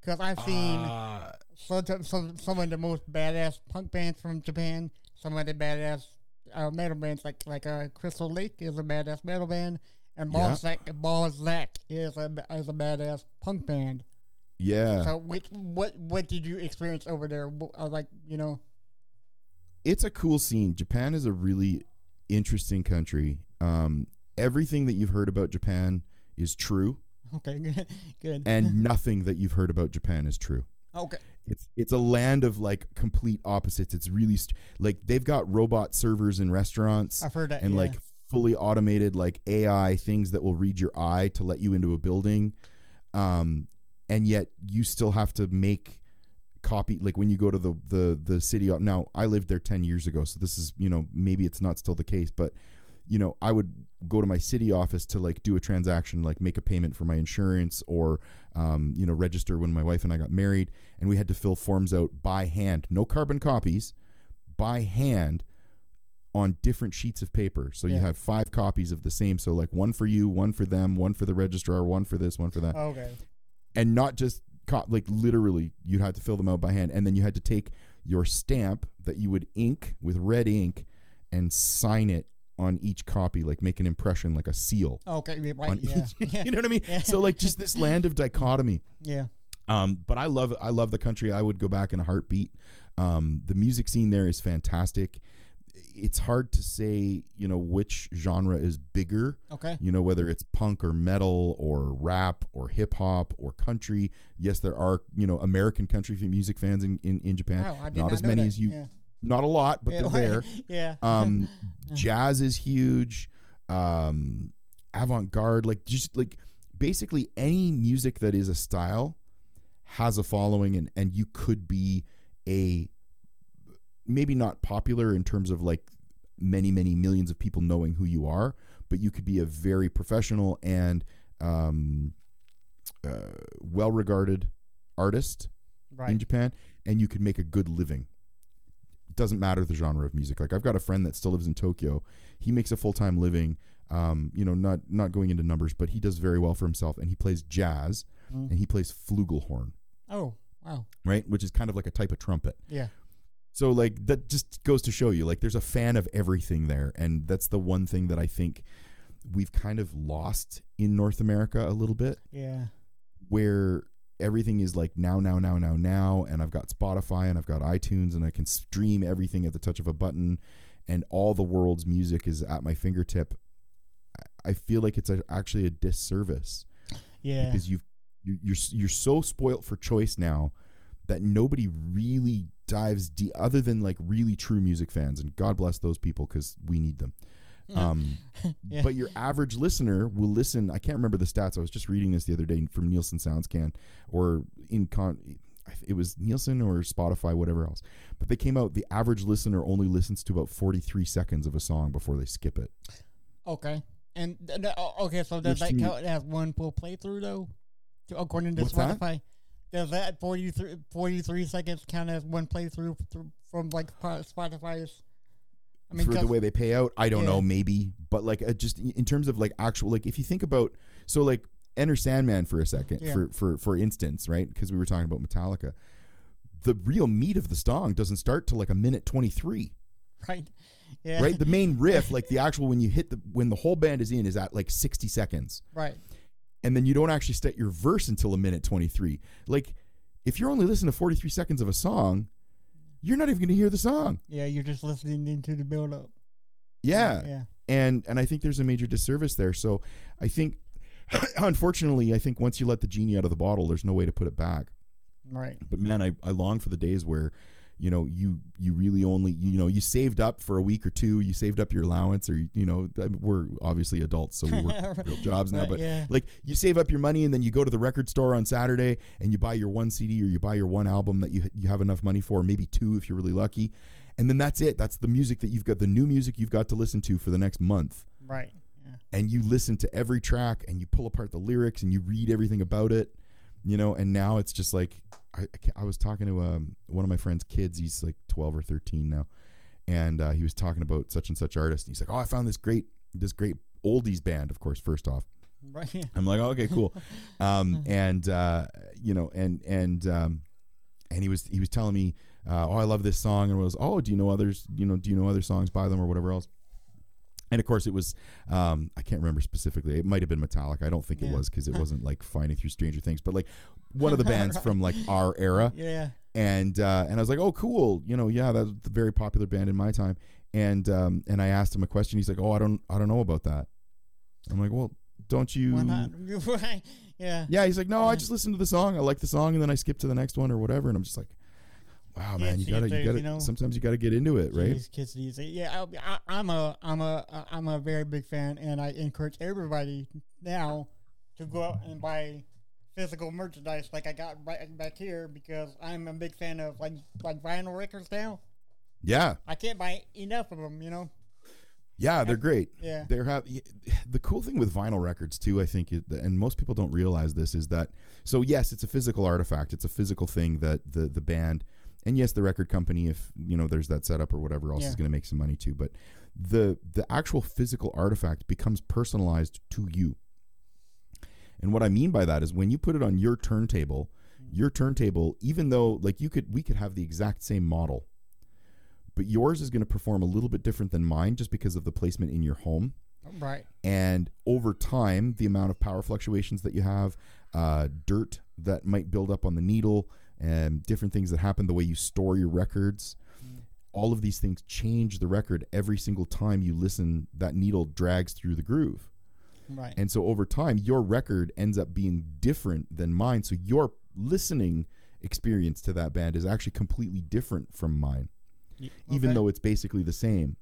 Because I've seen Uh, some, some some of the most badass punk bands from Japan, some of the badass uh, metal bands like like uh, Crystal Lake is a badass metal band, and Yeah. Balzac Balzac is a is a badass punk band. yeah So which what what did you experience over there? Uh, Like you know, it's a cool scene. Japan is a really interesting country. Um, everything that you've heard about Japan is true, okay, good, good. and nothing that you've heard about Japan is true. okay, It's it's a land of like complete opposites. It's really st- like they've got robot servers in restaurants I've heard that. and yeah. like fully automated like AI things that will read your eye to let you into a building. Um, and yet you still have to make copy like when you go to the the the city now I lived there 10 years ago so this is you know maybe it's not still the case but you know I would go to my city office to like do a transaction like make a payment for my insurance or um, you know register when my wife and I got married and we had to fill forms out by hand no carbon copies by hand on different sheets of paper. So you have five copies of the same. So like one for you, one for them, one for the registrar, one for this, one for that, Okay. and not just co- like literally you had to fill them out by hand, and then you had to take your stamp that you would ink with red ink and sign it on each copy, like make an impression, like a seal. Okay. Right. Yeah. each, yeah. you know what I mean? Yeah. So like just this land of dichotomy. Yeah. Um, but I love I love the country. I would go back in a heartbeat. Um, the music scene there is fantastic. It's hard to say, you know, which genre is bigger. Okay. You know, whether it's punk or metal or rap or hip hop or country. Yes, there are you know American country music fans in in, in Japan. Wow, did not, not as many that. as you. Yeah. Not a lot, but they're there. yeah. Um, jazz is huge. Um, avant garde, like just like basically any music that is a style has a following, and and you could be a maybe not popular in terms of like many many millions of people knowing who you are, but you could be a very professional and um, uh, well regarded artist in. Japan, and you could make a good living. Doesn't matter the genre of music. Like I've got a friend that still lives in Tokyo. He makes a full time living. Um, you know, not not going into numbers, but he does very well for himself, and he plays jazz, Mm. and he plays flugelhorn, Oh. Wow. right, which is kind of like a type of trumpet. Yeah. So like that just goes to show you, like there's a fan of everything there, and that's the one thing that I think we've kind of lost in North America a little bit Yeah. where everything is like now, now, now, now, now, and I've got Spotify and I've got iTunes and I can stream everything at the touch of a button, and all the world's music is at my fingertip. I- feel like it's a, actually a disservice Yeah. because you've you- you're you're so spoilt for choice now that nobody really dives deep other than like really true music fans, and God bless those people because we need them. Um, Yeah. But your average listener will listen. I can't remember the stats. I was just reading this the other day from Nielsen SoundScan or in con. It was Nielsen or Spotify, whatever else. But they came out. The average listener only listens to about forty-three seconds of a song before they skip it. Okay. And th- th- okay, so does Which that count as one full playthrough though? According to What's that? Spotify, does that 43, 43 seconds count as one playthrough th- from like Spotify's? I mean, for the way they pay out. I don't Yeah. know, maybe, but like uh, just in terms of like actual, like if you think about, so like Enter Sandman for a second, Yeah. for for for instance, right? Because we were talking about Metallica, the real meat of the song doesn't start till like a minute twenty three, right? Yeah. right? The main riff, like the actual when you hit the when the whole band is in, is at like sixty seconds, right. and then you don't actually start your verse until a minute twenty three. Like if you're only listening to forty three seconds of a song, you're not even going to hear the song. Yeah, you're just listening into the build up. Yeah. Yeah. and and I think there's a major disservice there. So I think, unfortunately, I think once you let the genie out of the bottle, there's no way to put it back. Right. But man, I, I long for the days where, you know, you you really only you know you saved up for a week or two, you saved up your allowance, or you know we're obviously adults, so we work real jobs now, but yeah. like you save up your money and then you go to the record store on Saturday and you buy your one CD or you buy your one album that you you have enough money for, maybe two if you're really lucky, and then that's it. That's the music that you've got, the new music you've got to listen to for the next month Right. Yeah. and you listen to every track and you pull apart the lyrics and you read everything about it, you know. And now it's just like I, I, I was talking to um, one of my friend's kids. He's like twelve or thirteen now, and uh, he was talking about such and such artist. And he's like, "Oh, I found this great this great oldies band." Of course, first off, Right. Yeah. I'm like, oh, okay, cool. Um, and uh, you know, and and um, and he was he was telling me, uh, oh, I love this song, and was, oh, do you know others? You know, do you know other songs by them or whatever else? And of course, it was um, I can't remember specifically. It might have been Metallica. I don't think it was because it wasn't like Finding Through Stranger Things, but like one of the bands from like our era Yeah. and uh, and I was like, oh, cool, you know, yeah, that's a very popular band in my time. And um, and I asked him a question. He's like, oh, I don't I don't know about that. I'm like, well, don't you? Why not? Yeah. Yeah, he's like, no, I just listened to the song. I like the song, and then I skip to the next one or whatever. And I'm just like, wow, man, you gotta, you gotta. you know- sometimes you gotta get into it, right? These kids these days. Yeah, I, I'm a I'm a I'm a very big fan, and I encourage everybody now to go out and buy physical merchandise like I got right back here because I'm a big fan of like like vinyl records now. Yeah, I can't buy enough of them, you know. yeah, they're great. Yeah. They're have the cool thing with vinyl records too. I think, and most people don't realize this is that. So yes, it's a physical artifact. It's a physical thing that the the band and yes, the record company, if you know there's that setup or whatever else, Yeah. is going to make some money too. But the the actual physical artifact becomes personalized to you. And what I mean by that is when you put it on your turntable, your turntable, even though like you could we could have the exact same model, but yours is going to perform a little bit different than mine just because of the placement in your home. Right. And over time, the amount of power fluctuations that you have, uh, dirt that might build up on the needle, and different things that happen, the way you store your records, all of these things change the record every single time you listen. That needle drags through the groove. Right. And so over time, your record ends up being different than mine. So your listening experience to that band is actually completely different from mine, Y- even though it's basically the same.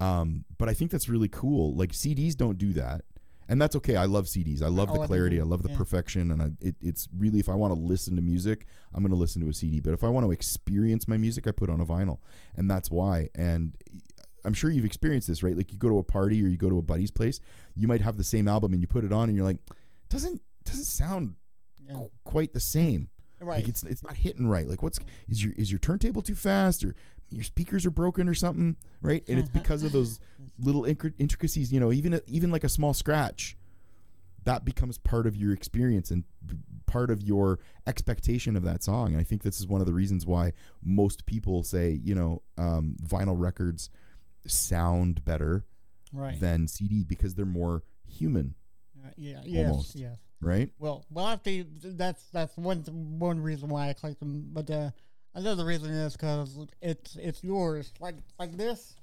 Um, but I think that's really cool. Like CDs don't do that. And that's okay. I love CDs. I love Oh, the clarity. I love the Yeah. perfection. And I, it, it's really, if I want to listen to music, I'm going to listen to a CD. But if I want to experience my music, I put on a vinyl. And that's why. And I'm sure you've experienced this, right? Like you go to a party or you go to a buddy's place, you might have the same album and you put it on and you're like, doesn't doesn't sound Yeah. qu- quite the same. Right. Like it's it's not hitting right. Like what's is your is your turntable too fast or your speakers are broken or something, right? And it's because of those little intricacies, you know, even even like a small scratch that becomes part of your experience and part of your expectation of that song. And I think this is one of the reasons why most people say, you know, um, vinyl records sound better right. than CD because they're more human, Uh, yeah. Yes. almost. Yes. right? Well, well, actually, that's that's one one reason why I collect them. But uh, another reason is because it's it's yours. Like like this.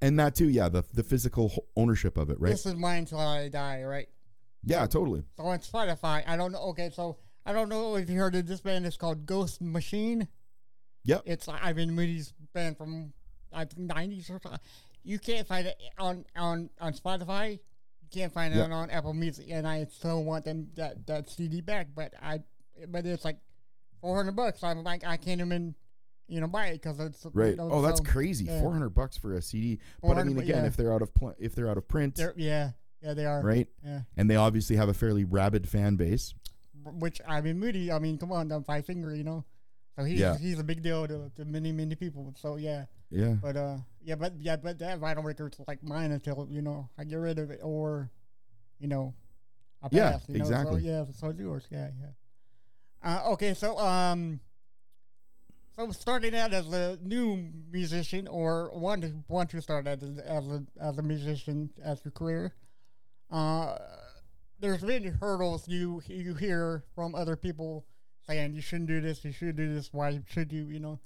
And that too, yeah, the the physical ownership of it, right? This is mine till I die. Right. Yeah, totally. So on Spotify, I don't know. Okay, so I don't know if you heard of this band. It's called Ghost Machine. Yep. It's Ivan Moody's band from I think nineties or something. You can't find it on on on Spotify. You can't find it Yep. on Apple Music, and I still want them that that CD back. But I, but it's like four hundred bucks. I'm like I can't even, you know, buy it because it's Right. You know, oh, that's so crazy. yeah. Four hundred bucks for a CD. But I mean, again, yeah. if they're out of pl- if they're out of print, they're- yeah, yeah, they are. right? Yeah. And they obviously have a fairly rabid fan base. which I mean, Moody, I mean, come on, the five finger, you know. So he's Yeah. he's a big deal to, to many many people. So yeah, Yeah. but uh, yeah, but yeah, but that vinyl record's like mine until you know I get rid of it or, you know, I Yeah, pass. You know? exactly. So, yeah, so it's yours. Yeah, yeah. Uh, okay, so um, so starting out as a new musician or want to want to start as a, as a as a musician as your career, uh, there's many hurdles you you hear from other people saying you shouldn't do this, you should do this, why should you, you know.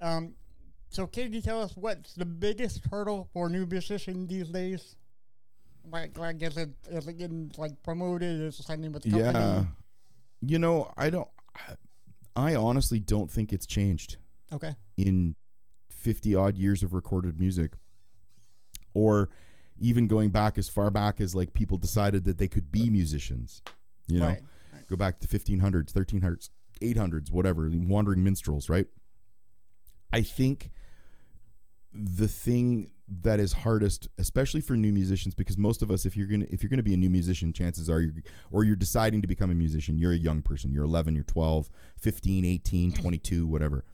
Um, so can you tell us what's the biggest hurdle for a new musician these days? Like, like is it is it getting like promoted? Is it signing with the company? Yeah. You know, I don't. I honestly don't think it's changed Okay. in fifty odd years of recorded music, or even going back as far back as like people decided that they could be musicians. You know, Right. go back to 1500s 1300s 800s whatever wandering minstrels right i think the thing that is hardest especially for new musicians because most of us if you're gonna if you're gonna be a new musician chances are you're or you're deciding to become a musician you're a young person. You're 11 you're 12 15 18 22 whatever.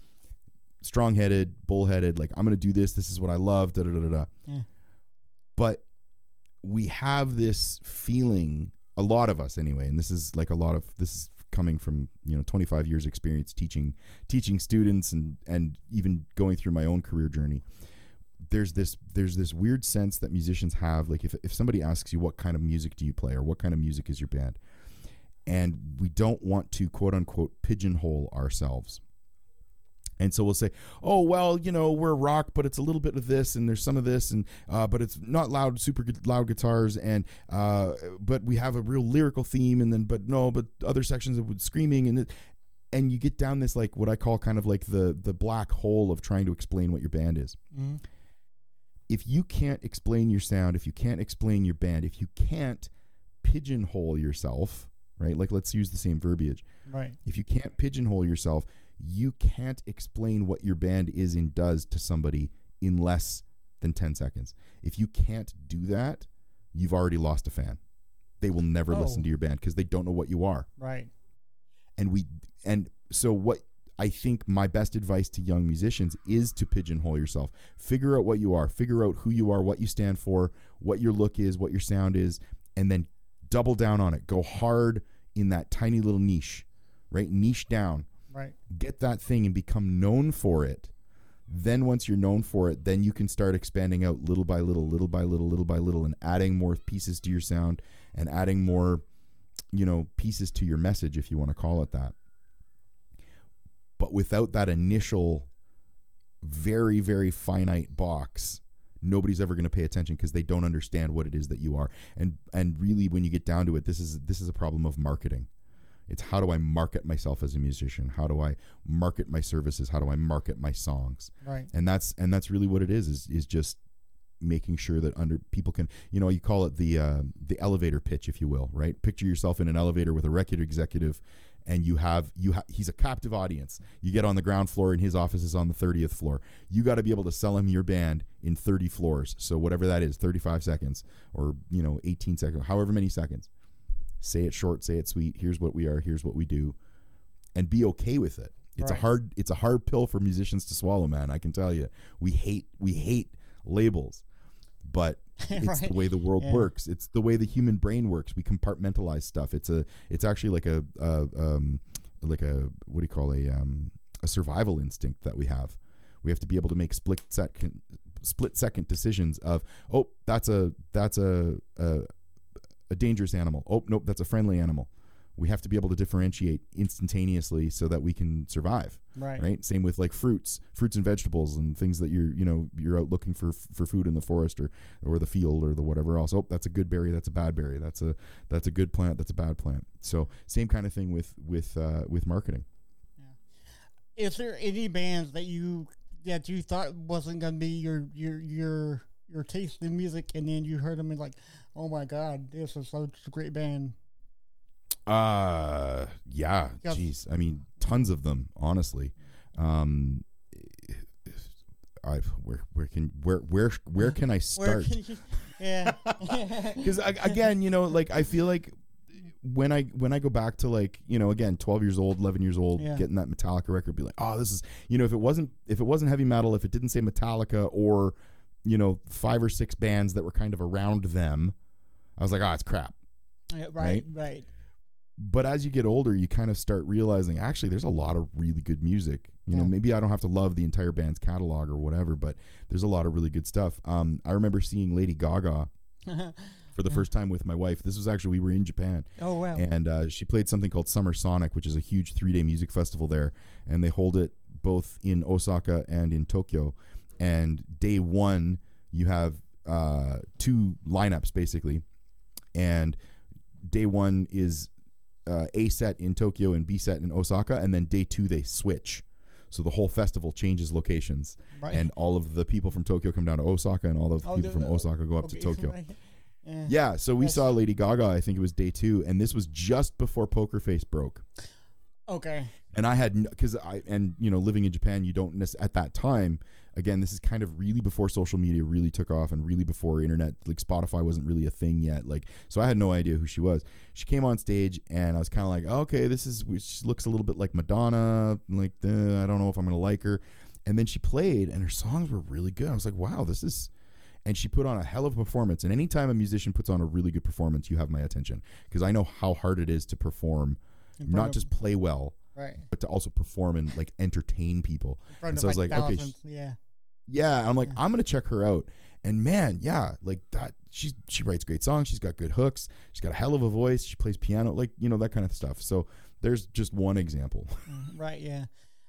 Strong-headed bullheaded like i'm gonna do this. This is what i love da da da da Yeah. but we have this feeling a lot of us anyway and this is like a lot of this is coming from you know 25 years experience teaching teaching students and and even going through my own career journey there's this there's this weird sense that musicians have like if, if somebody asks you what kind of music do you play or what kind of music is your band and we don't want to quote unquote pigeonhole ourselves and so we'll say, "Oh well, you know, we're rock, but it's a little bit of this, and there's some of this, and uh, but it's not loud, super loud guitars, and uh, but we have a real lyrical theme, and then but no, but other sections of screaming, and it, and you get down this like what I call kind of like the the black hole of trying to explain what your band is. Mhm. If you can't explain your sound, if you can't explain your band, if you can't pigeonhole yourself, right? Like let's use the same verbiage Right. if you can't pigeonhole yourself, you can't explain what your band is and does to somebody in less than 10 seconds. If you can't do that, you've already lost a fan. They will never Oh. listen to your band because they don't know what you are. Right. And we and so what I think my best advice to young musicians is to pigeonhole yourself. Figure out what you are, figure out who you are, what you stand for, what your look is, what your sound is, and then double down on it. Go hard in that tiny little niche, right? Niche down. Right. Get that thing and become known for it. Then once you're known for it, then you can start expanding out little by little, little by little, little by little and adding more pieces to your sound and adding more you know, pieces to your message if you want to call it that. But without that initial very very finite box, nobody's ever going to pay attention because they don't understand what it is that you are. And and really when you get down to it, this is this is a problem of marketing. It's how do I market myself as a musician? How do I market my services? How do I market my songs? Right. And that's and that's really what it is is is just making sure that under people can you know you call it the uh, the elevator pitch if you will right picture yourself in an elevator with a record executive and you have you ha- he's a captive audience. You get on the ground floor and his office is on the 30th floor. You got to be able to sell him your band in 30 floors. So whatever that is 35 seconds or you know 18 seconds however many seconds. Say it short say it sweet. Here's what we are here's what we do. And be okay with it. It's a hard it's a hard pill for musicians to swallow man i can tell you. We hate we hate labels. But it's Right. the way the world Yeah. works. It's the way the human brain works. We compartmentalize stuff. It's a it's actually like a, a um like a what do you call a um a survival instinct that we have. We have to be able to make split second split second decisions of oh that's a that's a a, a dangerous animal. Oh nope that's a friendly animal we have to be able to differentiate instantaneously so that we can survive Right. right same with like fruits fruits and vegetables and things that you're you know you're out looking for for food in the forest or or the field or the whatever else oh that's a good berry that's a bad berry that's a that's a good plant that's a bad plant so same kind of thing with with uh with marketing Yeah. Is there any bands that you that you thought wasn't gonna be your your your your taste in music, and then you heard them and like, oh my god, this is such a great band. Uh yeah jeez i mean tons of them honestly. Um I where where can where where where can I start? can you, yeah, because again you know like i feel like when i when i go back to like you know again 12 years old 11 years old Yeah. getting that metallica record be like oh this is you know if it wasn't if it wasn't heavy metal if it didn't say metallica or you know five or six bands that were kind of around them i was like oh it's crap. Yeah, right, right, but as you get older you kind of start realizing actually there's a lot of really good music. You know maybe i don't have to love the entire band's catalog or whatever but there's a lot of really good stuff. Um i remember seeing lady gaga for the first time with my wife. This was actually we were in japan. Oh wow, and uh, she played something called Summer Sonic, which is a huge three day music festival there, and they hold it both in Osaka and in Tokyo. And day one, you have uh, two lineups basically, and day one is uh, A set in Tokyo and B set in Osaka, and then day two they switch. So the whole festival changes locations, right. and all of the people from Tokyo come down to Osaka, and all of the Oh, people from Osaka go up to Tokyo. right. Yeah. Yeah, so we That's- saw Lady Gaga. I think it was day two, and this was just before Poker Face broke. Okay. And I had because I and you know living in Japan, you don't nec- at that time. Again, this is kind of really before social media really took off, and really before internet, like Spotify wasn't really a thing yet. Like, so I had no idea who she was. She came on stage, and I was kind of like, okay, this is she looks a little bit like Madonna. Like, I don't know if I'm gonna like her. And then she played, and her songs were really good. I was like, wow, this is and she put on a hell of a performance. And anytime a musician puts on a really good performance, you have my attention because I know how hard it is to perform, not just play well, right. but to also perform and like entertain people. In front And so I was like, okay, yeah. Yeah, I'm like, I'm gonna check her out. And man, yeah, like that. She she writes great songs. She's got good hooks. She's got a hell of a voice. She plays piano, like you know that kind of stuff. So there's just one example. Mm, Right, yeah.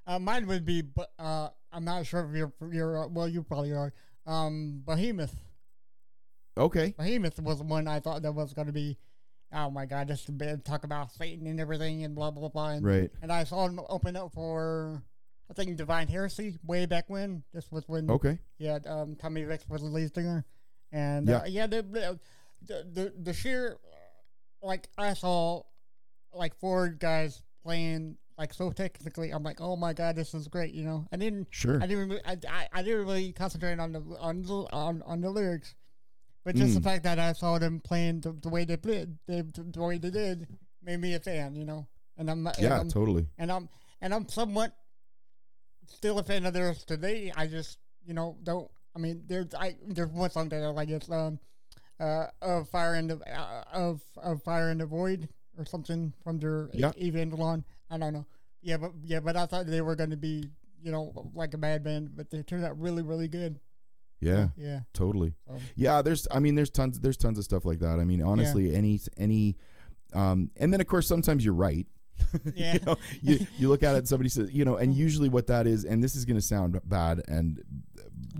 Uh, mine would be, but uh, I'm not sure if you're, you're uh, well, you probably are. Um, Behemoth. Okay. Behemoth was one I thought that was going to be, oh my god, Just. Talk about Satan and everything and blah blah blah. And, Right. and I saw him open up for, I think Divine Heresy way back when. This was when Okay. yeah, um, Tommy Vext was the lead singer, and uh, yeah, the, the the the sheer like I saw like four guys playing like so technically. I'm like, oh my god, this is great. You know, I didn't Sure. I didn't really, I, I, I didn't really concentrate on the on the, on, on the lyrics, but just the Mm. fact that I saw them playing the, the way they played, the, the way they did, made me a fan. You know, and I'm and Yeah, I'm, totally. and I'm and I'm somewhat still a fan of theirs today. I just you know don't. I mean, there's I there's one song that I like. It's um uh of fire in the uh, of of fire in the void or something from their Yeah. Evangelion. I don't know. Yeah, but yeah, but I thought they were going to be you know like a bad band, but they turned out really really good. Yeah, Yeah. totally. So, Yeah, there's I mean there's tons there's tons of stuff like that. I mean honestly any any um and then of course sometimes you're right. Yeah. you, know, you you look at it and somebody says, you know, and usually what that is and this is going to sound bad and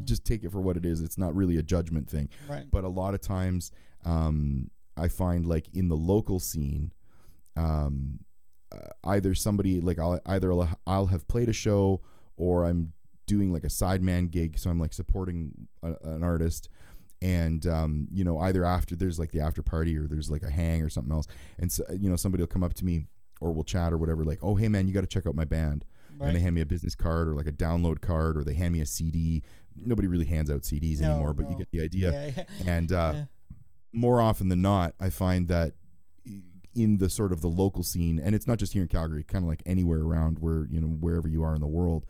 just take it for what it is. It's not really a judgment thing. right. But a lot of times um I find like in the local scene um uh, either somebody like I'll either I'll, I'll have played a show or I'm doing like a sideman gig so I'm like supporting a, an artist and um, you know either after there's like the after party or there's like a hang or something else and so you know somebody will come up to me or we'll chat or whatever like oh hey man you got to check out my band Right. and they hand me a business card or like a download card or they hand me a CD nobody really hands out CDs No, anymore but you get the idea Yeah, yeah. and uh, Yeah. more often than not, I find that in the sort of the local scene, and it's not just here in Calgary, kind of like anywhere around where you know wherever you are in the world,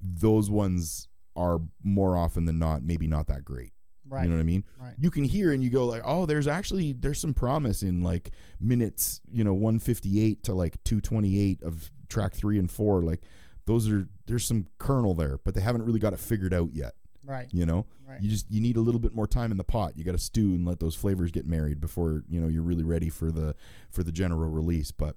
those ones are more often than not maybe not that great. Right. You know what I mean? Right. You can hear and you go like, oh, there's actually there's some promise in like minutes, you know, 158 to like 228 of track three and four. Like those are there's some kernel there, but they haven't really got it figured out yet. Right. You know, Right. you just you need a little bit more time in the pot. You got to stew and let those flavors get married before you know you're really ready for the for the general release. But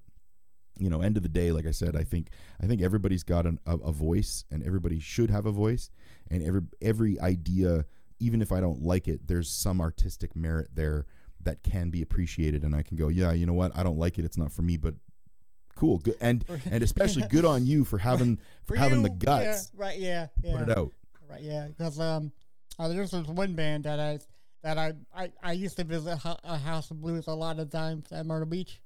you know, end of the day, like I said, I think I think everybody's got an, a, a voice, and everybody should have a voice, and every every idea, even if I don't like it, there's some artistic merit there that can be appreciated, and I can go, yeah, you know what, I don't like it, it's not for me, but cool, good, and and especially good on you for having for, For having the guts, Yeah, right. Yeah. Yeah. put it out. Right, yeah, because um, uh, there's this one band that I that I I, I used to visit ho- a House of Blues a lot of times at Myrtle Beach,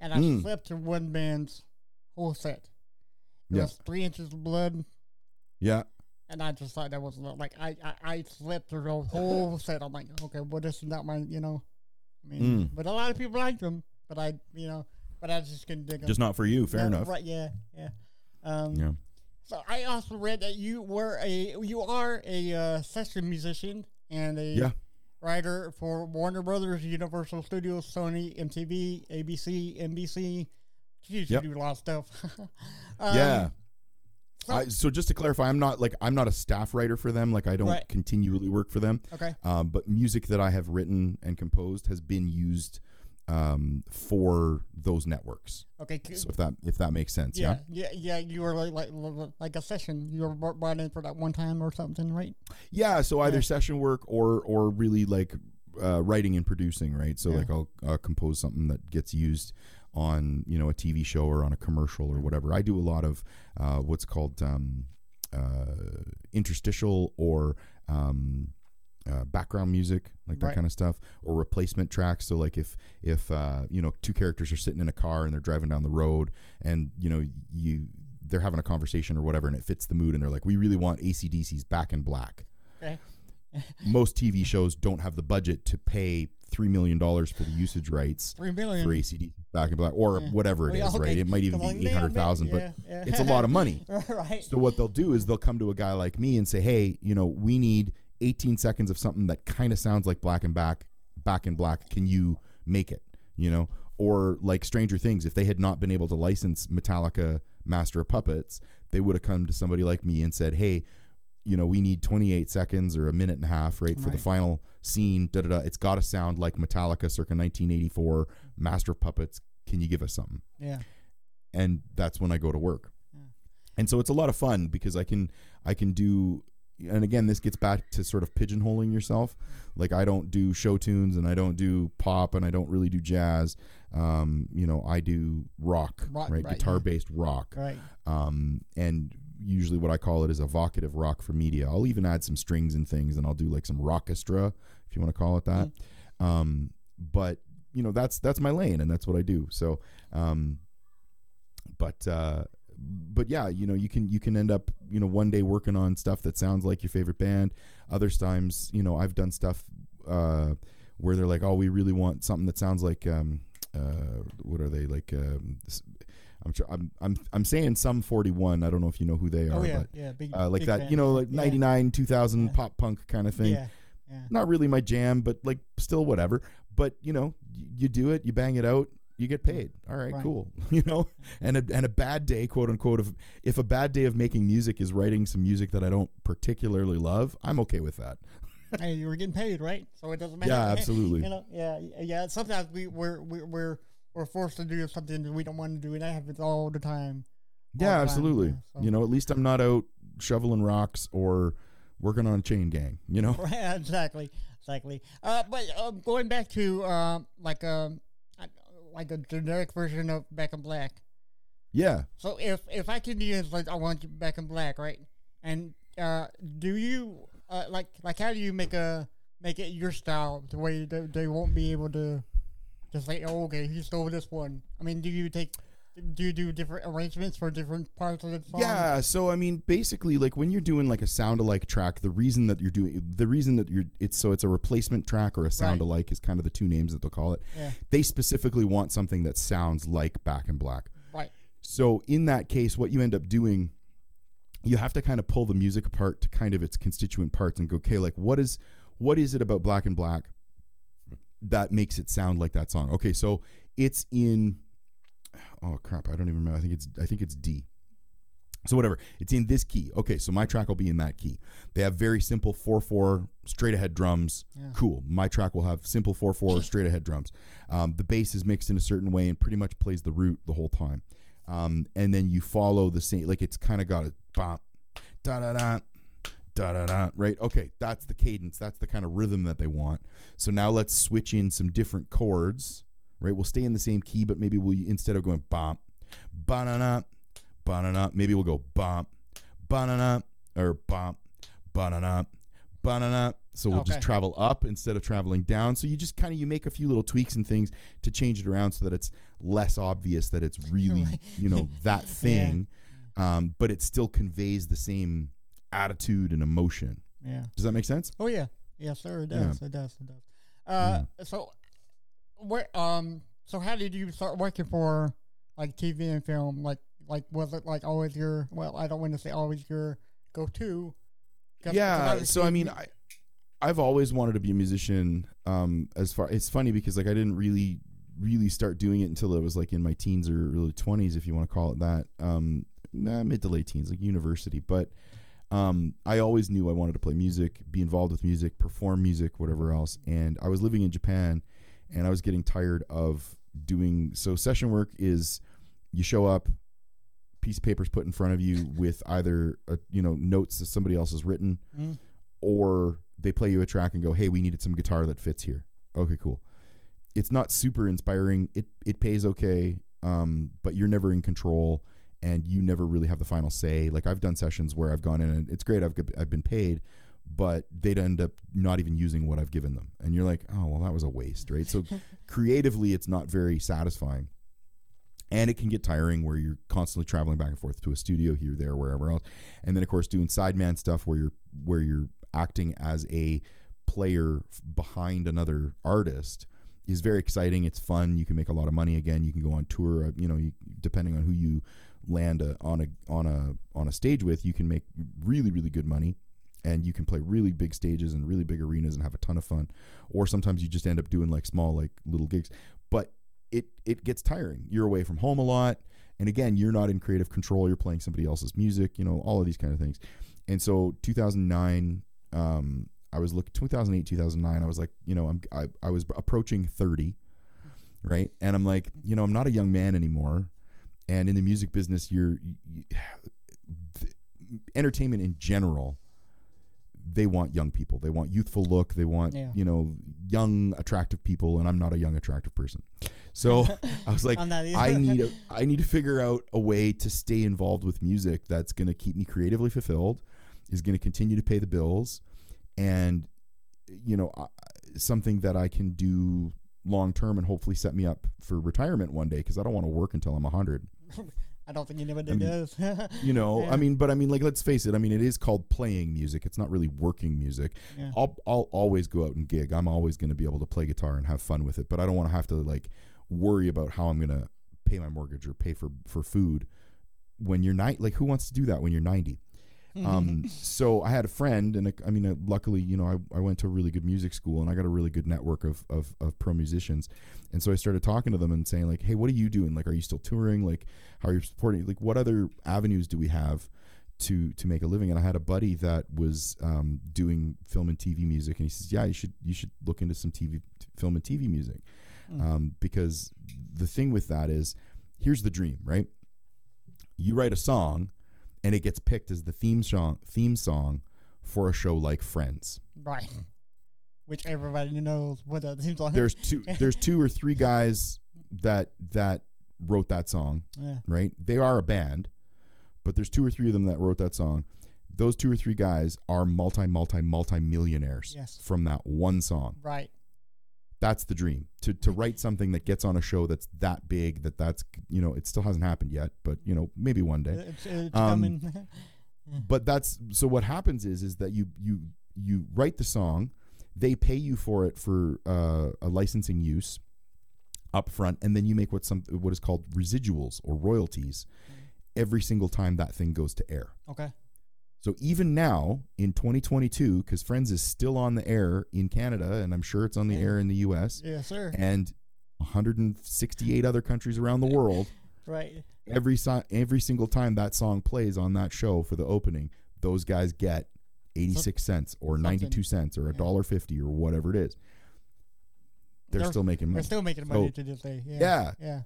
and I Mm. slept through one band's whole set. It Yeah. was three inches of blood, Yeah, and I just thought that was like I I, I slept through the whole set. I'm like, okay, well, this is not my, you know, I mean, Mm. but a lot of people like them, but I, you know, but I just couldn't dig them. just not for you. Fair enough. Right? Yeah, yeah. Um, Yeah. so I also read that you were a you are a uh, session musician and a Yeah. writer for Warner Brothers, Universal Studios, Sony, MTV, ABC, NBC. Geez, Yep. you do a lot of stuff. um, yeah. So- I, so just to clarify, I'm not like I'm not a staff writer for them. Like I don't Right. continually work for them. Okay. Um, but music that I have written and composed has been used um, for those networks. Okay. c- So if that if that makes sense, yeah. yeah, yeah, yeah. You were like, like like like a session. You were br- brought in for that one time or something, right? Yeah. so either session work or or really like uh, writing and producing, right? So like I'll uh, compose something that gets used on you know a TV show or on a commercial or whatever. I do a lot of uh, what's called um, uh, interstitial or um, uh, background music, like that Right. kind of stuff, or replacement tracks. So like if if uh, you know two characters are sitting in a car and they're driving down the road, and you know you they're having a conversation or whatever, and it fits the mood, and they're like, we really want AC/DC's Back in Black. Okay. Most TV shows don't have the budget to pay three million dollars for the usage rights Three million. for ACD Back in Black or Yeah. whatever it is, right? It might even be eight hundred thousand, but yeah. it's a lot of money. right. So what they'll do is they'll come to a guy like me and say, "Hey, you know, we need 18 seconds of something that kind of sounds like Black and Back, Back and Black. Can you make it?" You know, or like Stranger Things, if they had not been able to license Metallica Master of Puppets, they would have come to somebody like me and said, "Hey, you know, we need 28 seconds or a minute and a half, right, for the final scene. Da da da. It's got to sound like Metallica, circa 1984, Master of Puppets. Can you give us something?" yeah. and that's when I go to work. Yeah. And so it's a lot of fun because I can I can do and again this gets back to sort of pigeonholing yourself. Like I don't do show tunes and I don't do pop and I don't really do jazz. Um, you know, I do rock, Rock, right? right. Guitar based rock. Right. Um, and usually what I call it is evocative rock for media. I'll even add some strings and things and I'll do like some rockestra if you want to call it that. Um, but you know that's that's my lane and that's what I do. So um, but uh but yeah you know you can you can end up you know one day working on stuff that sounds like your favorite band other times you know i've done stuff uh where they're like oh we really want something that sounds like um uh what are they like um I'm tr- I'm I'm I'm saying Sum 41. I don't know if you know who they are, Oh yeah, but yeah, big uh, like big that, fan. you know, like Yeah. 99, 2000 Yeah. pop punk kind of thing. Yeah, yeah. Not really my jam, but like still whatever. But you know, you do it, you bang it out, you get paid. All right, Right. cool. You know, and a and a bad day, quote unquote, of if a bad day of making music is writing some music that I don't particularly love, I'm okay with that. hey, you were getting paid, right? So it doesn't matter. Yeah, absolutely. You know, yeah, yeah. Sometimes we we're we're we're, we're forced to do something that we don't want to do, and that happens all the time. all Yeah, the absolutely. yeah, so. You know, at least I'm not out shoveling rocks or working on a chain gang. You know. Right, exactly, exactly. Uh, but um, going back to um, like um, uh, like a generic version of Back in Black. Yeah. So if if I can use like I want you Back in Black, right? And uh, do you uh, like like how do you make a make it your style the way they, they won't be able to just like oh okay he stole this one. I mean, do you take do you do different arrangements for different parts of the song? Yeah, so I mean, basically, like when you're doing like a sound alike track, the reason that you're doing the reason that you're it's so it's a replacement track or a sound Right. alike is kind of the two names that they'll call it. Yeah. They specifically want something that sounds like Back in Black. Right. So in that case, what you end up doing, you have to kind of pull the music apart to kind of its constituent parts and go, okay, like what is what is it about Black and Black that makes it sound like that song? Okay, so it's in oh crap, I don't even remember. I think it's I think it's D. So whatever, it's in this key. Okay, so my track will be in that key. They have very simple four four straight ahead drums. Cool. My track will have simple four four straight ahead drums. Um, the bass is mixed in a certain way and pretty much plays the root the whole time. Um, and then you follow the same like it's kind of got a bop, da da da. Da, da, da, right? Okay that's the cadence. That's the kind of rhythm that they want. So now let's switch in some different chords right? We'll stay in the same key but maybe we instead of going bump ba-na-na ba-na-na maybe we'll go bump ba-na-na or bump ba-na-na ba-na-na. So we'll just travel up instead of traveling down. So you just kind of you make a few little tweaks and things to change it around so that it's less obvious that it's really you know that thing. Um, but it still conveys the same attitude and emotion Yeah. does that make sense Oh yeah, yes sir. It Yeah. does. It does. It does. Uh, so where um, so how did you start working for like TV and film? Like, like was it like always your? Well, I don't want to say always your go to. yeah so i mean i i've always wanted to be a musician um as far it's funny because like i didn't really really start doing it until i was like in my teens or early 20s if you want to call it that um nah, mid to late teens like university but um i always knew i wanted to play music be involved with music perform music whatever else. And i was living in japan and i was getting tired of doing so session work is you show up piece of paper's put in front of you with either a, you know notes that somebody else has written Mm. or they play you a track and go hey we needed some guitar that fits here. Okay cool. It's not super inspiring. It it pays okay um but you're never in control and you never really have the final say. Like i've done sessions where i've gone in and it's great i've i've been paid but they'd end up not even using what i've given them. And you're like oh well that was a waste right? So creatively it's not very satisfying. And it can get tiring where you're constantly traveling back and forth to a studio here there wherever else. And then of course doing sideman stuff where you're where you're acting as a player behind another artist is very exciting. It's fun. You can make a lot of money again. You can go on tour uh, you know you, depending on who you land a, on a on a on a stage with you can make really really good money. And you can play really big stages and really big arenas and have a ton of fun. Or sometimes you just end up doing like small like little gigs. But it it gets tiring. You're away from home a lot. And again you're not in creative control. You're playing somebody else's music you know all of these kind of things. And so 2009 um i was looking 2008 2009 i was like you know i'm I, I was approaching 30 right? And i'm like you know i'm not a young man anymore and in the music business you're you, entertainment in general they want young people. They want youthful look. They want Yeah. you know young attractive people and i'm not a young attractive person. So i was like i need a, i need to figure out a way to stay involved with music that's going to keep me creatively fulfilled is going to continue to pay the bills and you know something that i can do long term and hopefully set me up for retirement one day because i don't want to work until i'm 100 I don't think anybody I mean, does. you know Yeah. i mean but i mean like let's face it i mean it is called playing music it's not really working music Yeah. i'll i'll always go out and gig i'm always going to be able to play guitar and have fun with it but i don't want to have to like worry about how i'm going to pay my mortgage or pay for for food when you're night like who wants to do that when you're 90 um so i had a friend and i mean uh, luckily you know I, I went to a really good music school and i got a really good network of, of of pro musicians. And so i started talking to them and saying like hey what are you doing? Like are you still touring? Like how are you supporting? Like what other avenues do we have to to make a living? And i had a buddy that was um, doing film and tv music and he says yeah you should you should look into some tv film and tv music. Um, because the thing with that is here's the dream right? You write a song and it gets picked as the theme song theme song for a show like friends Right. Which everybody knows what that seems like. there's two there's two or three guys that that wrote that song yeah. right they are a band but there's two or three of them that wrote that song those two or three guys are multi multi multi millionaires Yes. from that one song Right. That's the dream to to write something that gets on a show that's that big that that's you know it still hasn't happened yet but you know maybe one day It's, it's Um, coming. but that's so what happens is is that you you you write the song they pay you for it for uh, a licensing use up front and then you make what some what is called residuals or royalties every single time that thing goes to air okay. So even now in 2022 because friends is still on the air in canada and i'm sure it's on the air in the us Yes, sir. and 168 other countries around the world Right. every si- every single time that song plays on that show for the opening, those guys get 86 cents or 92 cents or a dollar 50 or whatever it is. They're, They're- still making money. They're still making money So, to this day. Yeah. yeah. Yeah.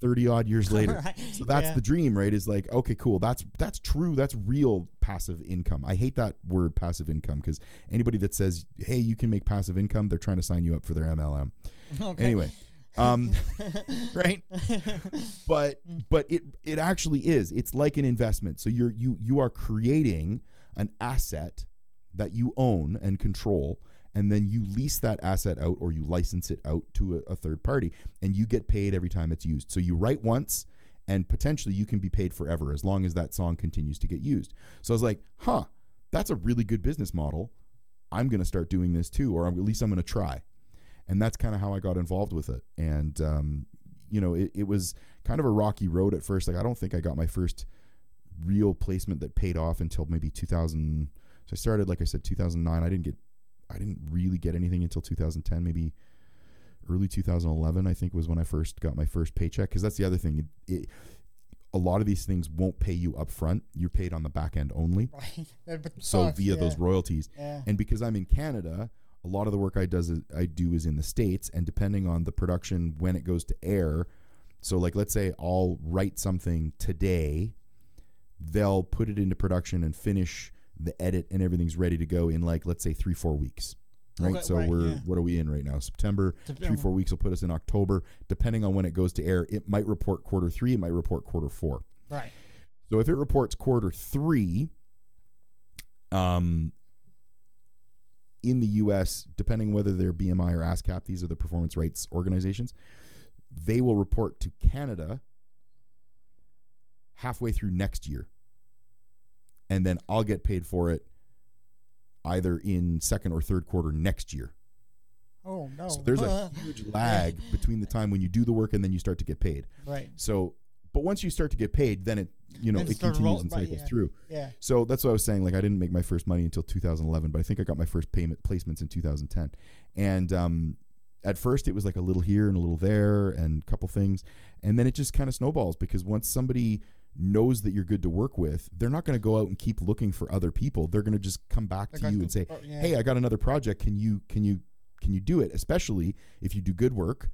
30 odd years later. Right. So that's Yeah. the dream, right? Is like, okay, cool. That's that's true. That's real passive income. I hate that word passive income because anybody that says, "Hey, you can make passive income," they're trying to sign you up for their MLM. Okay. Anyway, um, right? But but it it actually is. It's like an investment. So you're you you are creating an asset that you own and control, and then you lease that asset out or you license it out to a, a third party, and you get paid every time it's used. So you write once. And potentially you can be paid forever as long as that song continues to get used. So I was like, huh, that's a really good business model. I'm going to start doing this too, or at least I'm going to try and that's kind of how I got involved with it. And um, you know, it, it was kind of a rocky road at first. Like I don't think I got my first real placement that paid off until maybe 2000. So I started, like I said, 2009. I didn't get, I didn't really get anything until 2010, maybe early 2011. I think was when I first got my first paycheck. Because that's the other thing. It, it, a lot of these things won't pay you up front. You're paid on the back end only. Right. So suck, via yeah. those royalties, Yeah. and because I'm in Canada, a lot of the work I does is, I do is in the states, and depending on the production when it goes to air, so like let's say I'll write something today, they'll put it into production and finish the edit and everything's ready to go in like let's say three four weeks. Right, Okay, so right, we're yeah. what are we in right now? September. Three four weeks will put us in October. Depending on when it goes to air, it might report quarter three. It might report quarter four. Right. So if it reports quarter three, um, in the U.S., depending whether they're BMI or ASCAP, these are the performance rights organizations. They will report to Canada halfway through next year, and then I'll get paid for it either in second or third quarter next year. Oh no. So there's a huge lag between the time when you do the work and then you start to get paid. right. So, but once you start to get paid, then it you know Then it continues roll- and right, cycles yeah. through. Yeah. So that's what I was saying. Like I didn't make my first money until 2011, but I think I got my first payment placements in 2010. And um, at first, it was like a little here and a little there and a couple things, and then it just kind of snowballs because once somebody knows that you're good to work with, they're not going to go out and keep looking for other people. They're going to just come back to you and say, yeah. "Hey, I got another project. Can you can you can you do it?" Especially if you do good work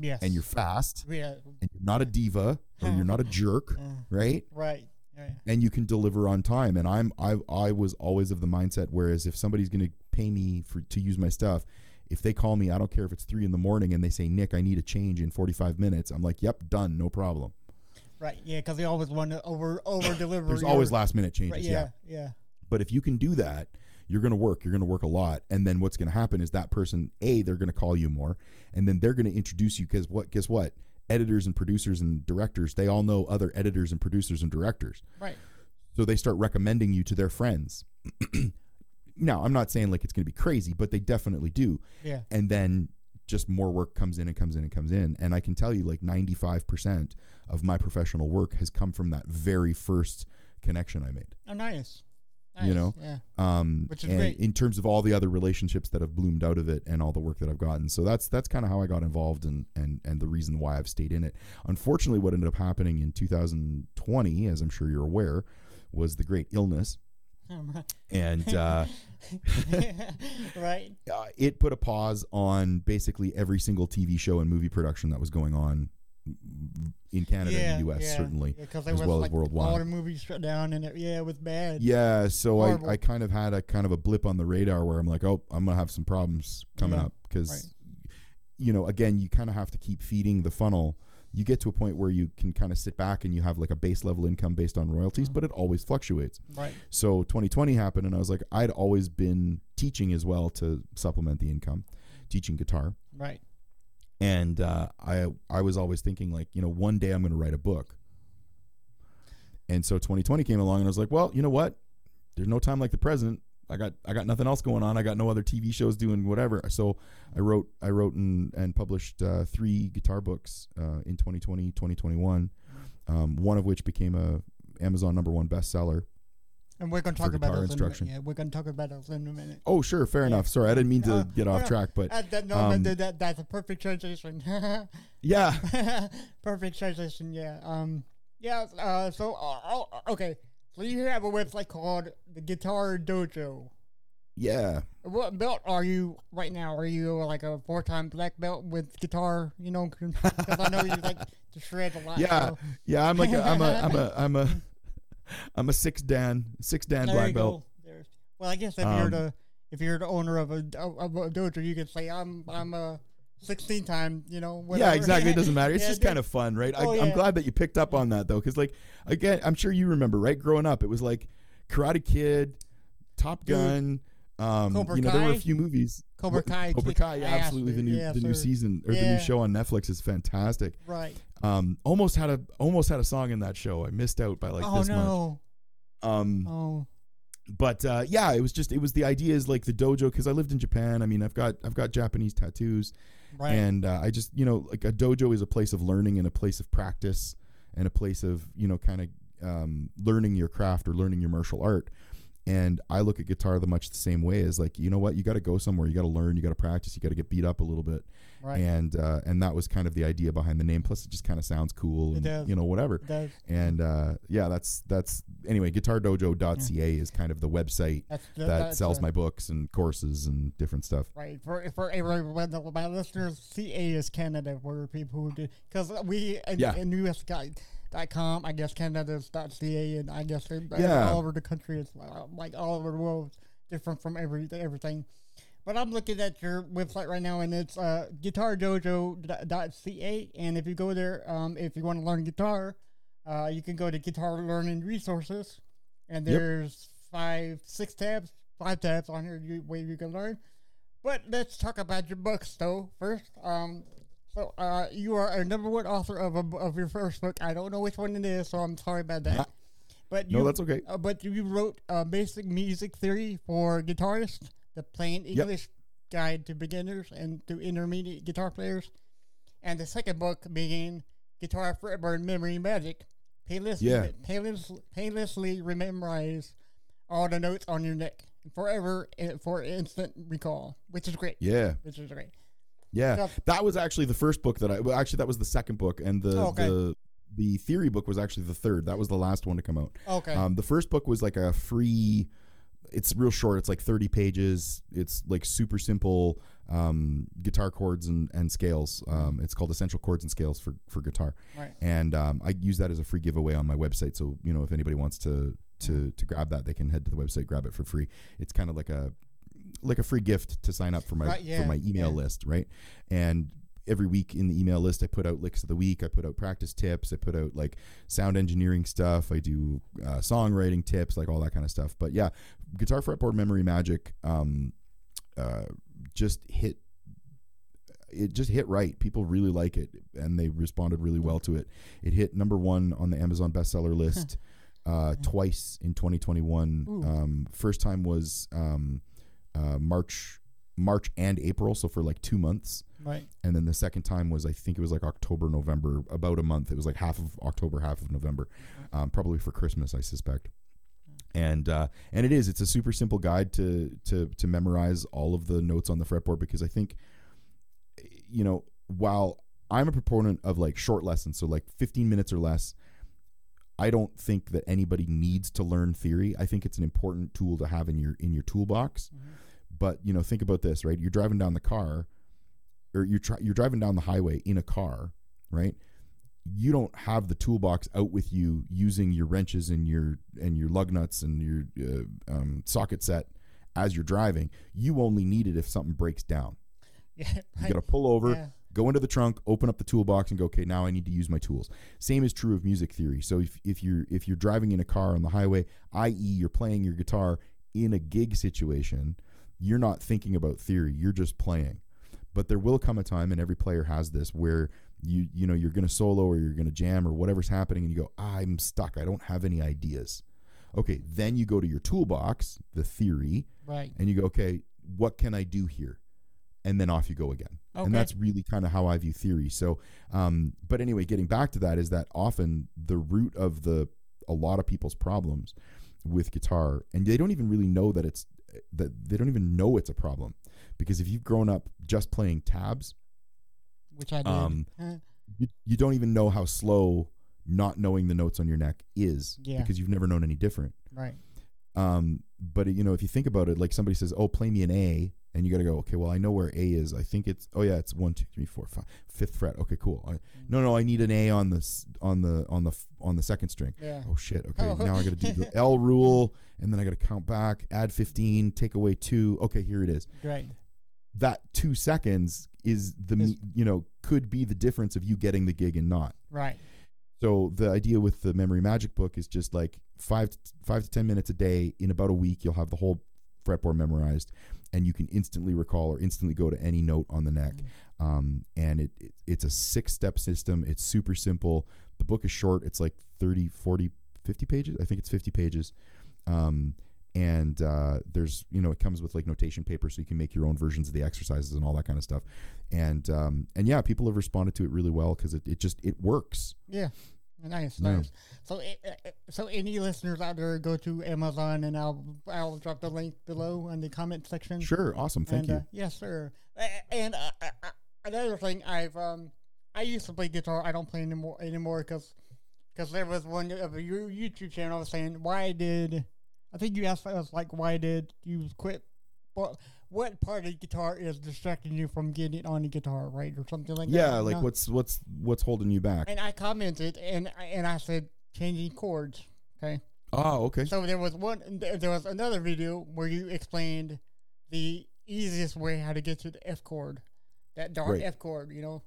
Yes. and you're fast Yeah. and you're not a diva or you're not a jerk, Uh, right? right. Yeah. and you can deliver on time. And I'm I I was always of the mindset whereas if somebody's going to pay me for to use my stuff, if they call me, I don't care if it's three in the morning and they say Nick, I need a change in 45 minutes. I'm like, yep, done, no problem. Right. Yeah. Because they always want to over over deliver. There's your- always last minute changes, Right, yeah. yeah. Yeah. But if you can do that, you're going to work. You're going to work a lot, and then what's going to happen is that person, a, they're going to call you more, and then they're going to introduce you because what? Guess what? Editors and producers and directors, they all know other editors and producers and directors. Right. So they start recommending you to their friends. now, I'm not saying like it's going to be crazy, but they definitely do. Yeah. And then just more work comes in and comes in and comes in. And I can tell you, like 95% of my professional work has come from that very first connection I made. Oh, nice. You know? Yeah. Um, Which is and great. in terms of all the other relationships that have bloomed out of it and all the work that I've gotten. So that's that's kind of how I got involved and and and the reason why I've stayed in it. Unfortunately, what ended up happening in 2020, as I'm sure you're aware, was the great illness, and uh, right. uh, it put a pause on basically every single TV show and movie production that was going on in Canada yeah, and the U.S. yeah. certainly, Yeah, as well as worldwide. All the movies shut down, and it, yeah, it was bad. Yeah, so Horrible. I, I kind of had a kind of a blip on the radar where I'm like, oh, I'm gonna have some problems coming up because, right. you know, again, you kind of have to keep feeding the funnel. You get to a point where you can kind of sit back and you have like a base level income based on royalties, Mm-hmm. but it always fluctuates. Right. So 2020 happened, and I was like, I'd always been teaching as well to supplement the income, teaching guitar, Right. and uh, I I was always thinking like, you know, one day I'm going to write a book. And so 2020 came along, and I was like, well, you know what? There's no time like the present. I got I got nothing else going on. I got no other TV shows doing whatever. So I wrote I wrote and and published uh, three guitar books uh, in 2020, 2021. Um, one of which became a Amazon number one bestseller. And we're going to talk about those instruction. In a, minute. yeah, we're going to talk about those in a minute. Oh, sure, fair Yeah. enough. Sorry, I didn't mean to Uh, get off track, but Uh, that, no, um, but that, that's a perfect transition. yeah, perfect transition. Yeah. Um. Yeah. Uh. So. Uh, oh, okay. So you have a website called the Guitar Dojo. yeah. What belt are you right now? Are you like a four-time black belt with guitar? You know, because I know you like to shred a lot. Yeah, so yeah. I'm like a, I'm a I'm a I'm a I'm a six Dan six Dan there black belt. Well, I guess if Um, you're the if you're the owner of a, of a dojo, you can say I'm I'm a 16 time. You know. Whatever. Yeah, exactly. It doesn't matter. It's Yeah, just dude. kind of fun, right? Oh, I, I'm yeah. glad that you picked up on that though, because like again, I'm sure you remember, right? Growing up, it was like Karate Kid, Top Gun. Um, Cobra you know, there were a few movies. Cobra Kai Cobra Kai, yeah, absolutely. The new Yeah, the new season or the new show on Netflix is fantastic. Right. Um, almost had a almost had a song in that show. I missed out by like oh this much. no. Um, Oh. but uh, yeah, it was just it was the idea is like the dojo because I lived in Japan. I mean, I've got I've got Japanese tattoos, Right. and uh, I just you know like a dojo is a place of learning and a place of practice and a place of you know kind of um, learning your craft or learning your martial art. And I look at guitar the much the same way as like you know what you got to go somewhere, you got to learn, you got to practice, you got to get beat up a little bit, right. and uh, and that was kind of the idea behind the name. Plus, it just kind of sounds cool, and you know whatever. And uh, yeah, that's that's anyway. GuitarDojo.ca is kind of the website That's, that sells uh, my books and courses and different stuff. Right for for everyone, my listeners, CA is Canada for people who do because we in, Yeah. in US dot com, I guess Canada's dot CA, and I guess Yeah. all over the country. It's uh, like all over the world, different from every everything. But I'm looking at your website right now, and it's uh, guitardojo.ca. And if you go there, um, if you want to learn guitar, uh, you can go to Guitar Learning Resources, and Yep. there's five, six tabs, five tabs on here you, where you can learn. But let's talk about your books, though. First, um, so uh, you are a number one author of a, of your first book. I don't know which one it is, so I'm sorry about that. But No, that's okay. uh, but you wrote uh, basic music theory for guitarists, the plain English guide to beginners and to intermediate guitar players, and the second book being Guitar Fretboard Memory Magic. Painless, Yeah. painless, painlessly memorize all the notes on your neck forever eh, for instant recall, which is great. Yeah, Which is great. Yeah. Yep. That was actually the first book that I. Well, actually, that was the second book, and the Oh, okay. the the theory book was actually the third. That was the last one to come out. Okay. Um, the first book was like a free. It's real short. It's like thirty pages. It's like super simple um, guitar chords and, and scales. Um, it's called Essential Chords and Scales for for guitar. right. and um, I use that as a free giveaway on my website. So you know, if anybody wants to to to grab that, they can head to the website, grab it for free. It's kind of like a like a free gift to sign up for my Right, yeah, for my email yeah. list, right? And every week in the email list, I put out licks of the week. I put out practice tips. I put out like sound engineering stuff. I do uh, songwriting tips, like all that kind of stuff. But yeah, guitar fretboard memory magic um, uh, just hit it just hit right. People really like it, and they responded really well to it. It hit number one on the Amazon bestseller list uh, twice in 2021. Um, first time was um, uh, March March and April, so for like two months. Right. And then the second time was I think it was like October, November, about a month. It was like half of October, half of November, um, probably for Christmas, I suspect. And uh, and it is it's a super simple guide to to to memorize all of the notes on the fretboard because I think you know while I'm a proponent of like short lessons, so like 15 minutes or less. I don't think that anybody needs to learn theory. I think it's an important tool to have in your in your toolbox. But you know, think about this, right? You're driving down the car, or you're try, you're driving down the highway in a car, right? You don't have the toolbox out with you using your wrenches and your and your lug nuts and your uh, um, socket set as you're driving. You only need it if something breaks down. Yeah. You got to pull over, Yeah. go into the trunk, open up the toolbox, and go. Okay, now I need to use my tools. Same is true of music theory. So if, if you're if you're driving in a car on the highway, i.e., you're playing your guitar in a gig situation, you're not thinking about theory. You're just playing. But there will come a time, and every player has this, where you you know you're going to solo or you're going to jam or whatever's happening, and you go, I'm stuck. I don't have any ideas. Okay, then you go to your toolbox, the theory, Right. and you go, okay, what can I do here? And then off you go again. Okay. And that's really kind of how I view theory. So, um, but anyway, getting back to that is that often the root of the a lot of people's problems with guitar, and they don't even really know that it's that they don't even know it's a problem because if you've grown up just playing tabs, Which I did. Um, you, you don't even know how slow not knowing the notes on your neck is Yeah. because you've never known any different. right. Um, but you know, if you think about it, like somebody says, "Oh, play me an A," and you got to go, "Okay, well, I know where A is. I think it's oh yeah, it's one, two, three, four, five, fifth fret. Okay, cool. I, no, no, I need an A on the on the on the on the second string. Yeah. Oh shit. Okay, Oh. now I got to do the L rule, and then I got to count back, add fifteen, take away two. Okay, here it is. Right. That two seconds is the Is- you know could be the difference of you getting the gig and not. Right. So the idea with the memory magic book is just like five to, five to ten minutes a day. In about a week, you'll have the whole fretboard memorized, and you can instantly recall or instantly go to any note on the neck. Um, and it, it it's a six step system. It's super simple. The book is short. It's like 30, 40, 50 pages. I think it's 50 pages. Um, and uh, there's you know it comes with like notation paper so you can make your own versions of the exercises and all that kind of stuff and um, and yeah people have responded to it really well because it, it just it works Yeah. Nice, nice. So, so any listeners out there, go to Amazon, and I'll I'll drop the link below in the comment section. Sure, awesome. Thank and, you. Uh, yes, sir. And uh, uh, uh, another thing, I've um, I used to play guitar. I don't play anymore anymore because because there was one of your YouTube channel saying why did I think you asked us like why did you quit? What what part of the guitar is distracting you from getting on the guitar, right, or something like that? yeah, like know? what's what's what's holding you back? And I commented and and I said changing chords. Okay. Oh, okay. So there was one. there- There was another video where you explained the easiest way how to get to the F chord, that dark Right. F chord. You know.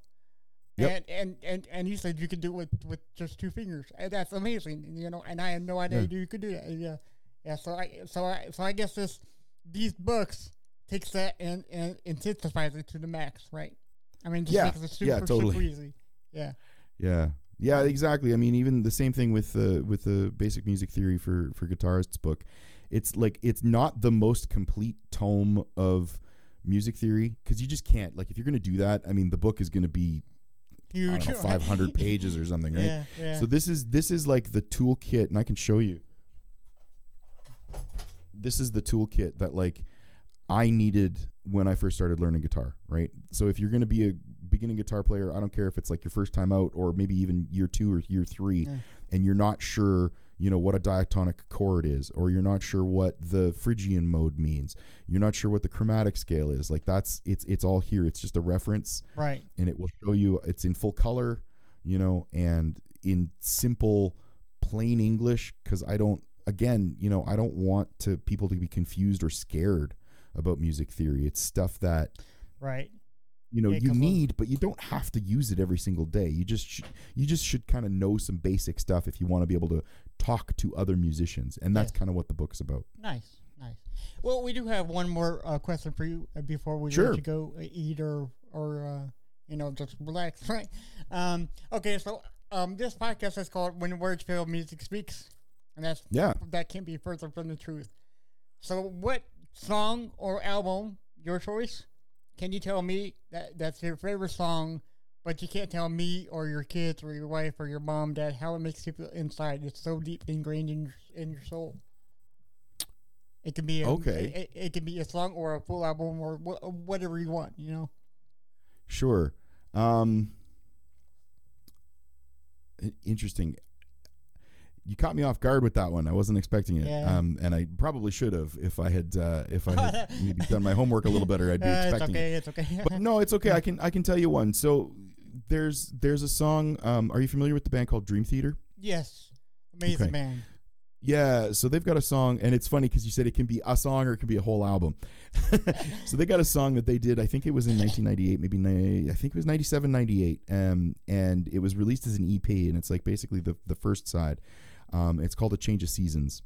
Yep. And, and and and you said you could do it with, with just two fingers, and that's amazing, you know. And I had no idea Yeah. you could do that. Yeah, yeah. So I so I so I guess this these books takes that and and intensifies it to the max, right? I mean, just Yeah. makes it super Yeah, totally. super easy. Yeah. Yeah, yeah, exactly. I mean, even the same thing with the with the basic music theory for for guitarists book. It's like it's not the most complete tome of music theory because you just can't. Like, if you're going to do that, I mean, the book is going to be Huge. know, 500 pages or something, right? Yeah, yeah. So this is this is like the toolkit, and I can show you. This is the toolkit that like I needed when I first started learning guitar, right? So if you're going to be a beginning guitar player, I don't care if it's like your first time out or maybe even year 2 or year 3 Yeah. and you're not sure, you know, what a diatonic chord is or you're not sure what the Phrygian mode means. You're not sure what the chromatic scale is. Like that's it's it's all here. It's just a reference right. and it will show you it's in full color, you know, and in simple, plain English. Because I don't, again, you know, I don't want to people to be confused or scared about music theory. It's stuff that Right. you know Yeah, you need, but you don't have to use it every single day. You just sh- you just should kind of know some basic stuff if you want to be able to talk to other musicians, and that's Yeah. kind of what the book's about. Nice, nice. Well, we do have one more uh, question for you uh, before we Sure. let you go uh, eat or or uh, you know just relax, right? Um, okay, so um, this podcast is called "When Words Fail, Music Speaks," and that's Yeah. that can't be further from the truth. So, what song or album your choice. Can you tell me that that's your favorite song, but you can't tell me or your kids or your wife or your mom, dad how it makes you feel inside? It's so deep ingrained in your, in your soul. It can be a, Okay. It, it, can be a song or a full album or wha- whatever you want. You know. Sure. Um, interesting. You caught me off guard with that one. I wasn't expecting it, Yeah. um, and I probably should have if I had uh, if I had maybe done my homework a little better. I'd be Uh, it's expecting it. okay. It's okay. But no, it's okay. I can I can tell you one. So there's there's a song. Um, are you familiar with the band called Dream Theater? yes. Amazing Okay. man. Yeah, so they've got a song, and it's funny because you said it can be a song or it can be a whole album. so they got a song that they did. I think it was in 1998, maybe I think it was 97, 98, um, and it was released as an EP, and it's like basically the the first side. Um, it's called "A Change of Seasons,"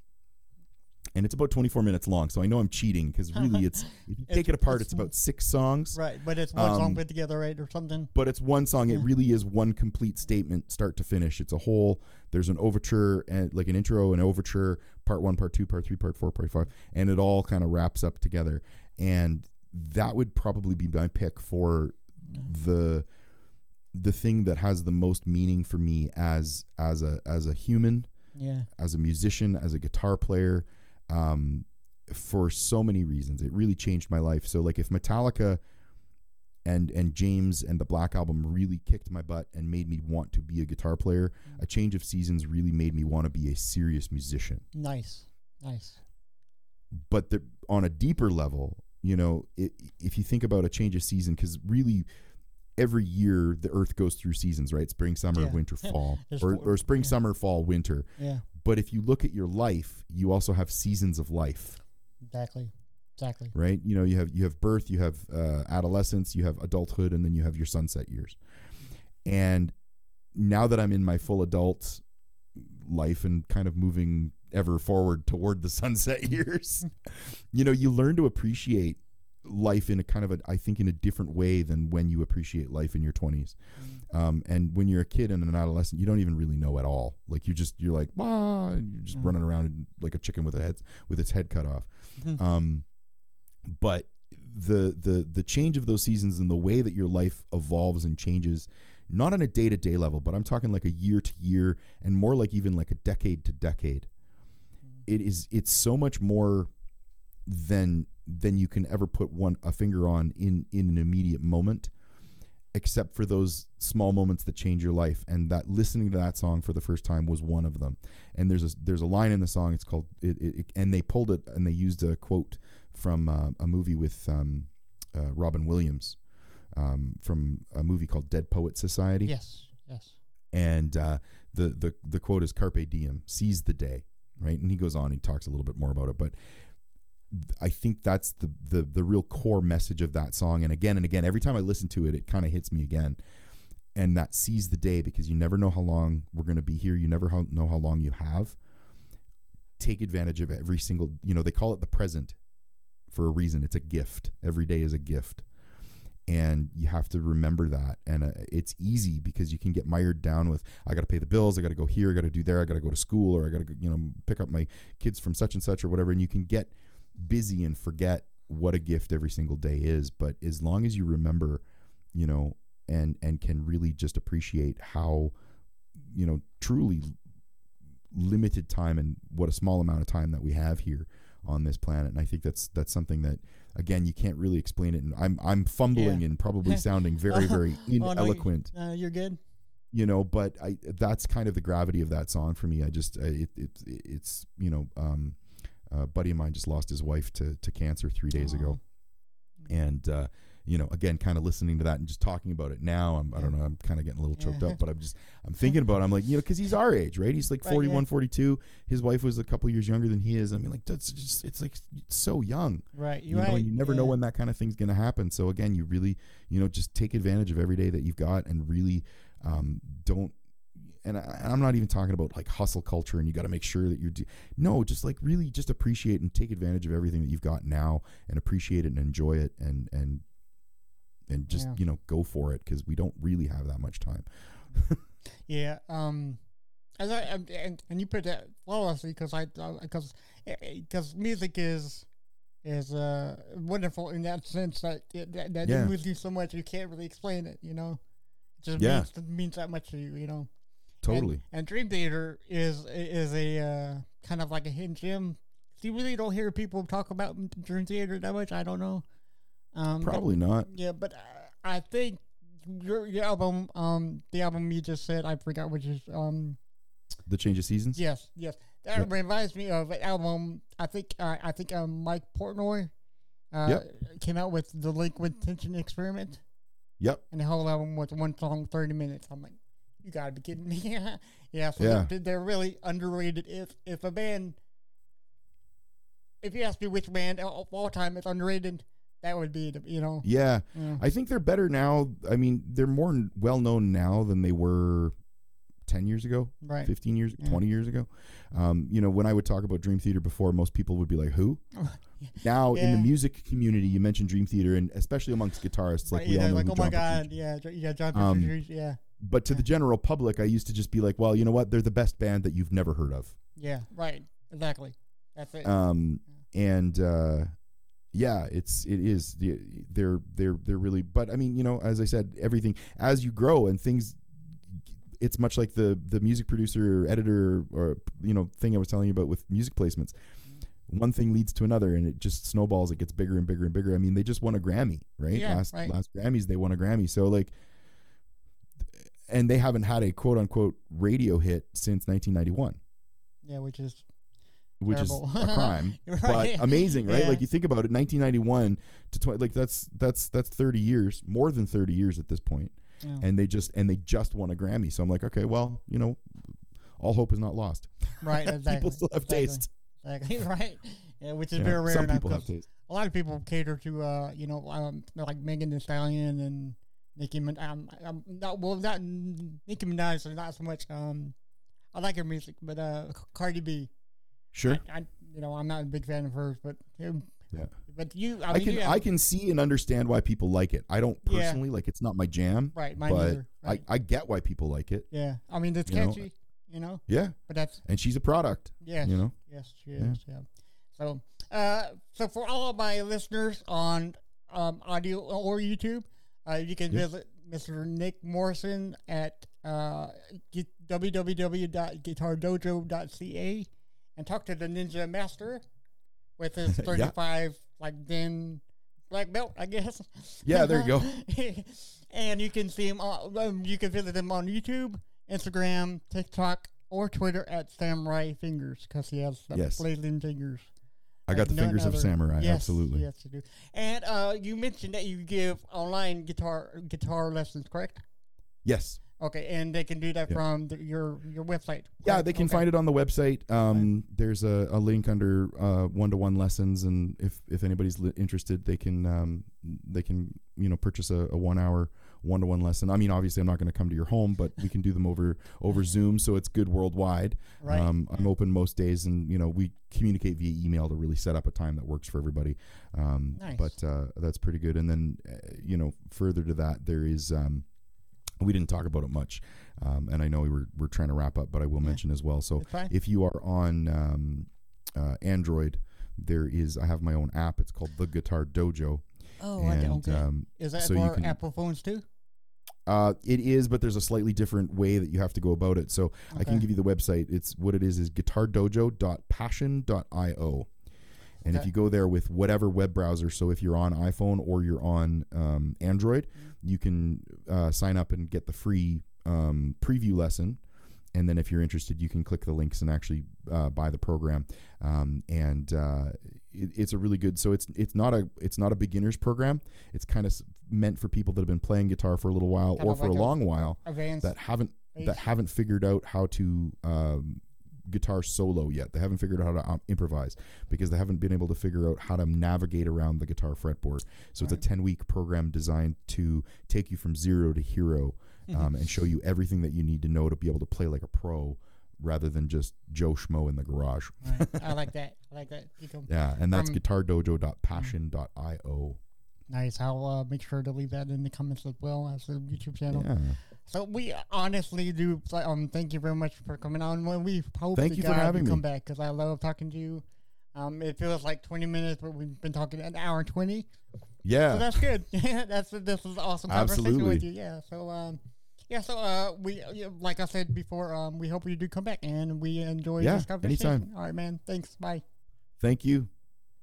and it's about 24 minutes long. So I know I'm cheating because really, it's if you take it apart, it's about six songs. Right, but it's one Um, song put together, right, or something. but it's one song. It really is one complete statement, start to finish. It's a whole. There's an overture and like an intro, an overture, part one, part two, part three, part four, part five, and it all kind of wraps up together. And that would probably be my pick for the the thing that has the most meaning for me as as a as a human, Yeah. as a musician, as a guitar player, um, for so many reasons. It really changed my life. So like if Metallica and and James and the Black album really kicked my butt and made me want to be a guitar player, a change of seasons really made me want to be a serious musician. Nice. Nice. But the, on a deeper level, you know, i if you think about a change of season, because really every year the Earth goes through seasons, right? Spring, summer, Yeah. winter, fall, or, or spring, yeah. summer, fall, winter. Yeah. But if you look at your life, you also have seasons of life, Exactly. Exactly. right? You know, you have you have birth, you have uh, adolescence, you have adulthood, and then you have your sunset years. And now that I'm in my full adult life and kind of moving ever forward toward the sunset years, you know, you learn to appreciate life in a kind of a I think in a different way than when you appreciate life in your 20s. Um, and when you're a kid and an adolescent, you don't even really know at all. Like you just you're like, ah, and you're just Mm. running around like a chicken with a head with its head cut off. Um, but the the the change of those seasons and the way that your life evolves and changes, not on a day to day level, but I'm talking like a year to year and more like even like a decade to decade. It is it's so much more than than you can ever put one a finger on in in an immediate moment except for those small moments that change your life and that listening to that song for the first time was one of them and there's a there's a line in the song it's called it, it, it- and they pulled it and they used a quote from uh, a movie with um, uh, Robin Williams um, from a movie called Dead Poet Society Yes. Yes. and uh, the the the quote is "Carpe diem," seize the day, right? And he goes on, he talks a little bit more about it, but I think that's the the the real core message of that song. And again and again, every time I listen to it, it kind of hits me again. And that seize the day because you never know how long we're going to be here. You never know how long you have. Take advantage of every single. You know they call it the present for a reason. It's a gift. Every day is a gift and you have to remember that and uh, it's easy because you can get mired down with i got to pay the bills i got to go here i got to do there i got to go to school or i got to you know pick up my kids from such and such or whatever and you can get busy and forget what a gift every single day is but as long as you remember you know and and can really just appreciate how you know truly limited time and what a small amount of time that we have here on this planet and i think that's that's something that again you can't really explain it and i'm i'm fumbling Yeah. and probably sounding very very Oh, no, ineloquent Uh, you're good. you know but i that's kind of the gravity of that song for me i just I, it, it it's you know um a buddy of mine just lost his wife to to cancer 3 days ago. And uh you know again kind of listening to that and just talking about it now I'm, i don't know i'm kind of getting a little choked up but i'm just i'm thinking about it. i'm like you know because he's our age right? He's like Right, 41 yeah. 42 his wife was a couple years younger than he is. I mean like that's just it's like so young. Right. you You're know you never know when that kind of thing's going to happen. So again you really you know just take advantage of every day that you've got and really um, don't and I, i'm not even talking about like hustle culture and you got to make sure that you're do- no just like really just appreciate and take advantage of everything that you've got now and appreciate it and enjoy it and and and just Yeah. you know go for it because we don't really have that much time Yeah. Um, as I and, and, you put that flawlessly because I because because music is is uh wonderful in that sense that it, that, that Yeah. it moves you so much you can't really explain it. You know, it just Yeah. means, means that much to you. You know. Totally. And, and Dream Theater is is a uh, kind of like a hidden gem. You really don't hear people talk about Dream Theater that much. I don't know. Um, but- Probably not. yeah, but uh, I think your your album, um, the album you just said, I forgot which is um, The change of seasons. yes, yes, that Yep. reminds me of an album. I think uh, I think um, Mike Portnoy, uh, came out with the Liquid Tension Experiment, Yep. and the whole album was one song, thirty minutes. I'm like, you gotta be kidding me! yeah, so Yeah. They're, they're really underrated. If if a band, if you ask me which band of all time is underrated, that would be the you know. Yeah. Yeah. I think they're better now. I mean, they're more well known now than they were 10 years ago, Right. 15 years, Yeah. 20 years ago. Um, you know, when I would talk about Dream Theater before, most people would be like, who? Now, in the music community, you mentioned Dream Theater, and especially amongst guitarists, like Right, we yeah, all know like who oh John my god, Petrucci- yeah, yeah, John Um, Petrucci, yeah, But to the general public, I used to just be like, well, you know what? They're the best band that you've never heard of. yeah, right, exactly. That's it. um, and uh, yeah, it's it is they're they're they're really. But I mean, you know, as I said, everything as you grow and things, it's much like the the music producer or editor or you know thing I was telling you about with music placements. One thing leads to another, and it just snowballs. It gets bigger and bigger and bigger. I mean, they just won a Grammy, right? Yeah, last right. last Grammys, they won a Grammy. So like, and they haven't had a quote unquote radio hit since 1991 yeah, which is which Terrible. is a crime, Right. but amazing, right? Yeah. Like you think about it, 1991 to 20, like that's that's that's 30 years, more than 30 years at this point, yeah. and they just and they just won a Grammy. So I'm like, okay, well, you know, all hope is not lost. right. Exactly. People still have exactly, taste. Exactly. Right. Yeah, which is Yeah, very rare Some people have taste. a lot of people cater to uh, you know, um, like Megan Thee Stallion and Nicki Minaj. Um, um, not well, not Nicki Minaj, so not so much. Um, I like her music, but uh, Cardi B. Sure, I, I, you know, I'm not a big fan of hers, but um, yeah. but you, I, I mean, can you have- I can see and understand why people like it. I don't Yeah. personally like it's not my jam, right, mine but either. Right. I I get why people like it. yeah, I mean, it's you know, catchy, you know, Yeah, but that's and she's a product. yes, You know, Yes, she Yeah. is. Yeah. So, uh, so for all of my listeners on um, audio or YouTube, uh, you can Yeah. visit Mr. Nick Morrison at uh, www.guitardojo.ca and talk to the Ninja Master with his Yeah. 35 like then black belt, I guess. Yeah, there you go. and you can see him. On, um, you can visit him on YouTube, Instagram, TikTok, or Twitter at Samurai Fingers because he has the Yes. blazing fingers. I got the none fingers of other. samurai. Yes, Absolutely. Yes, you do. And uh, you mentioned that you give online guitar guitar lessons, correct? Yes. Okay, and they can do that Yeah. from the, your your website. Yeah, they can Okay. find it on the website. Um, There's a, a link under one to one lessons, and if, if anybody's li- interested, they can um, they can you know purchase a, a one hour one to one lesson. I mean, obviously, I'm not going to come to your home, but we can do them over over Zoom, so it's good worldwide. Right. Um, I'm open most days, and you know we communicate via email to really set up a time that works for everybody. Um, Nice. But uh, that's pretty good. And then uh, you know further to that, there is. Um, we didn't talk about it much, um, and I know we were we're trying to wrap up, but I will mention as well. So if you are on um, uh, Android, there is I have my own app. It's called the Guitar Dojo, oh, I and okay. um, Is that so for can- Apple phones too? Uh, it is, but there's a slightly different way that you have to go about it. So I can give you the website. It's what it is is guitardojo.passion.io. And if you go there with whatever web browser, so if you're on iPhone or you're on um, Android, you can uh, sign up and get the free um, preview lesson. And then if you're interested, you can click the links and actually uh, buy the program. Um, and uh, it, it's a really good. So it's it's not a it's not a beginner's program. It's kind of meant for people that have been playing guitar for a little while Kind or for like a a- long while Advanced. that haven't bass. that haven't figured out how to um, guitar solo yet. They haven't figured out how to um, improvise because they haven't been able to figure out how to navigate around the guitar fretboard. So it's a ten week program designed to take you from zero to hero Mm-hmm. um, and show you everything that you need to know to be able to play like a pro rather than just Joe Schmo in the garage. Right. I like that. I like that. Yeah, and that's From- guitardojo.passion.io. Nice. I'll uh, make sure to leave that in the comments as well as the YouTube channel. Yeah. So we honestly do. Um, thank you very much for coming on. Well, we hope Thank you for having come me. back because I love talking to you. Um, it feels like 20 minutes, but we've been talking an hour and 20. Yeah. So that's good. that's this an awesome conversation with you. Yeah. So um, yeah. So uh, we like I said before, um, we hope you do come back and we enjoy Yeah, this conversation. anytime. All right, man. Thanks. Bye. Thank you.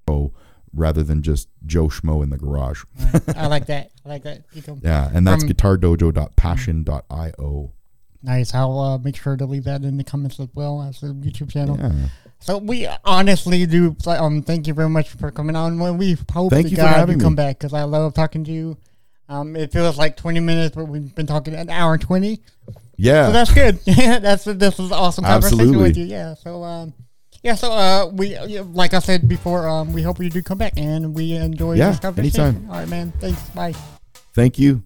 Oh, rather than just Joe Schmo in the garage. Right. I like that. I like that. Yeah, and that's Um, guitardojo.passion.io. Nice. I'll uh, make sure to leave that in the comments as well as the YouTube channel. Yeah. So we honestly do. Um, thank you very much for coming on. When we hope Thank to you God you come me. back because I love talking to you. Um, it feels like 20 minutes, but we've been talking an hour and 20. Yeah. So that's good. Yeah, that's this an awesome conversation Absolutely. with you. Yeah. So um, yeah. So uh, we like I said before, um, we hope you do come back and we enjoy Yeah, this conversation. anytime. All right, man. Thanks. Bye. Thank you.